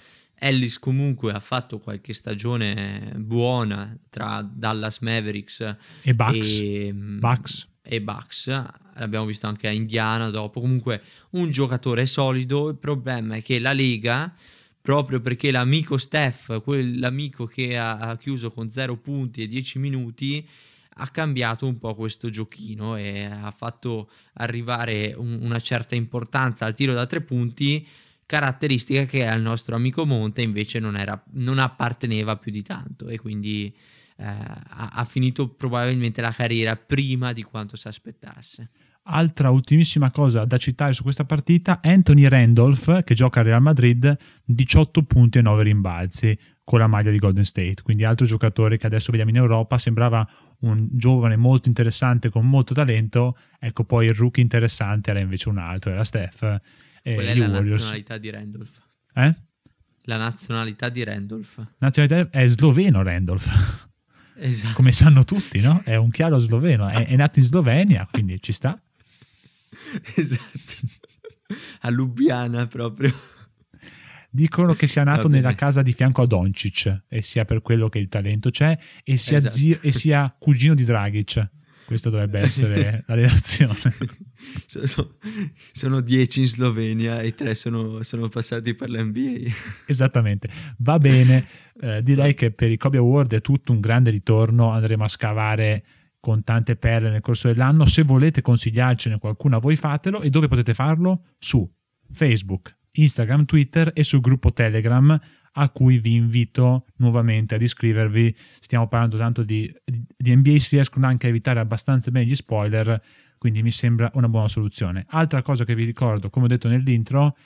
[SPEAKER 1] Ellis comunque ha fatto qualche stagione buona tra Dallas Mavericks
[SPEAKER 2] E Bucks,
[SPEAKER 1] e,
[SPEAKER 2] Bucks.
[SPEAKER 1] e Bucks. L'abbiamo visto anche a Indiana dopo. Comunque un giocatore solido. Il problema è che la Lega, proprio perché l'amico Steph, quell'amico che ha, ha chiuso con 0 punti e 10 minuti, ha cambiato un po' questo giochino e ha fatto arrivare un- una certa importanza al tiro da tre punti, caratteristica che al nostro amico Monte invece non, era, non apparteneva più di tanto e quindi eh, ha, ha finito probabilmente la carriera prima di quanto si aspettasse.
[SPEAKER 2] Altra ultimissima cosa da citare su questa partita, Anthony Randolph, che gioca al Real Madrid, 18 punti e 9 rimbalzi con la maglia di Golden State, quindi altro giocatore che adesso vediamo in Europa, sembrava un giovane molto interessante con molto talento, ecco poi il rookie interessante era invece un altro, era Steph. E
[SPEAKER 1] Quella è la
[SPEAKER 2] Warriors.
[SPEAKER 1] nazionalità di Randolph.
[SPEAKER 2] Eh?
[SPEAKER 1] La nazionalità di Randolph.
[SPEAKER 2] Nazionalità è sloveno Randolph, [laughs]
[SPEAKER 1] Esatto.
[SPEAKER 2] come sanno tutti, no? È un chiaro sloveno, è, è nato in Slovenia, quindi ci sta. [laughs]
[SPEAKER 1] esatto. A Lubiana proprio.
[SPEAKER 2] Dicono che sia nato nella casa di fianco a Doncic e sia per quello che il talento c'è e sia,
[SPEAKER 1] Esatto.
[SPEAKER 2] zio- e sia cugino di Dragic. Questa dovrebbe essere [laughs] la relazione.
[SPEAKER 1] So- so- Sono 10 in Slovenia e 3 sono, sono passati per l'NBA.
[SPEAKER 2] Esattamente. Va bene. Eh, direi che per i Kobe Award è tutto un grande ritorno. Andremo a scavare con tante perle nel corso dell'anno. Se volete consigliarcene qualcuna, voi fatelo. E dove potete farlo? Su Facebook, Instagram, Twitter e sul gruppo Telegram a cui vi invito nuovamente ad iscrivervi. Stiamo parlando tanto di, di NBA, si riescono anche a evitare abbastanza bene gli spoiler, quindi mi sembra una buona soluzione. Altra cosa che vi ricordo, come ho detto nell'intro,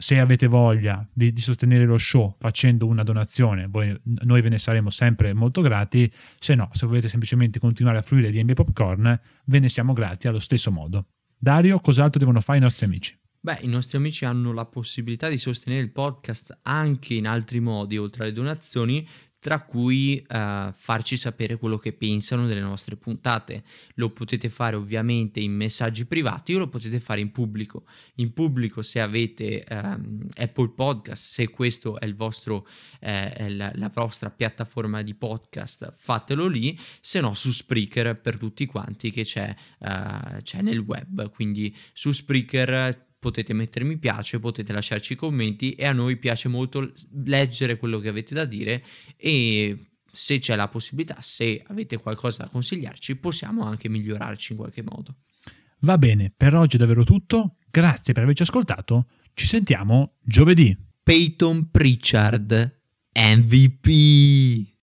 [SPEAKER 2] se avete voglia di, di sostenere lo show facendo una donazione, voi- noi ve ne saremo sempre molto grati. Se no, se volete semplicemente continuare a fruire di NBA Popcorn, ve ne siamo grati allo stesso modo. Dario, cos'altro devono fare i nostri amici?
[SPEAKER 1] Beh, i nostri amici hanno la possibilità di sostenere il podcast anche in altri modi, oltre alle donazioni, tra cui uh, farci sapere quello che pensano delle nostre puntate. Lo potete fare ovviamente in messaggi privati o lo potete fare in pubblico. In pubblico se avete um, Apple Podcast, se questo è vostro eh, è la, la, vostra piattaforma di podcast, fatelo lì, se no su Spreaker per tutti quanti che c'è, uh, c'è nel web. Quindi su Spreaker potete mettere mi piace, potete lasciarci commenti e a noi piace molto leggere quello che avete da dire e se c'è la possibilità, se avete qualcosa da consigliarci, possiamo anche migliorarci in qualche modo.
[SPEAKER 2] Va bene, per oggi è davvero tutto. Grazie per averci ascoltato. Ci sentiamo giovedì.
[SPEAKER 1] Peyton Pritchard, MVP.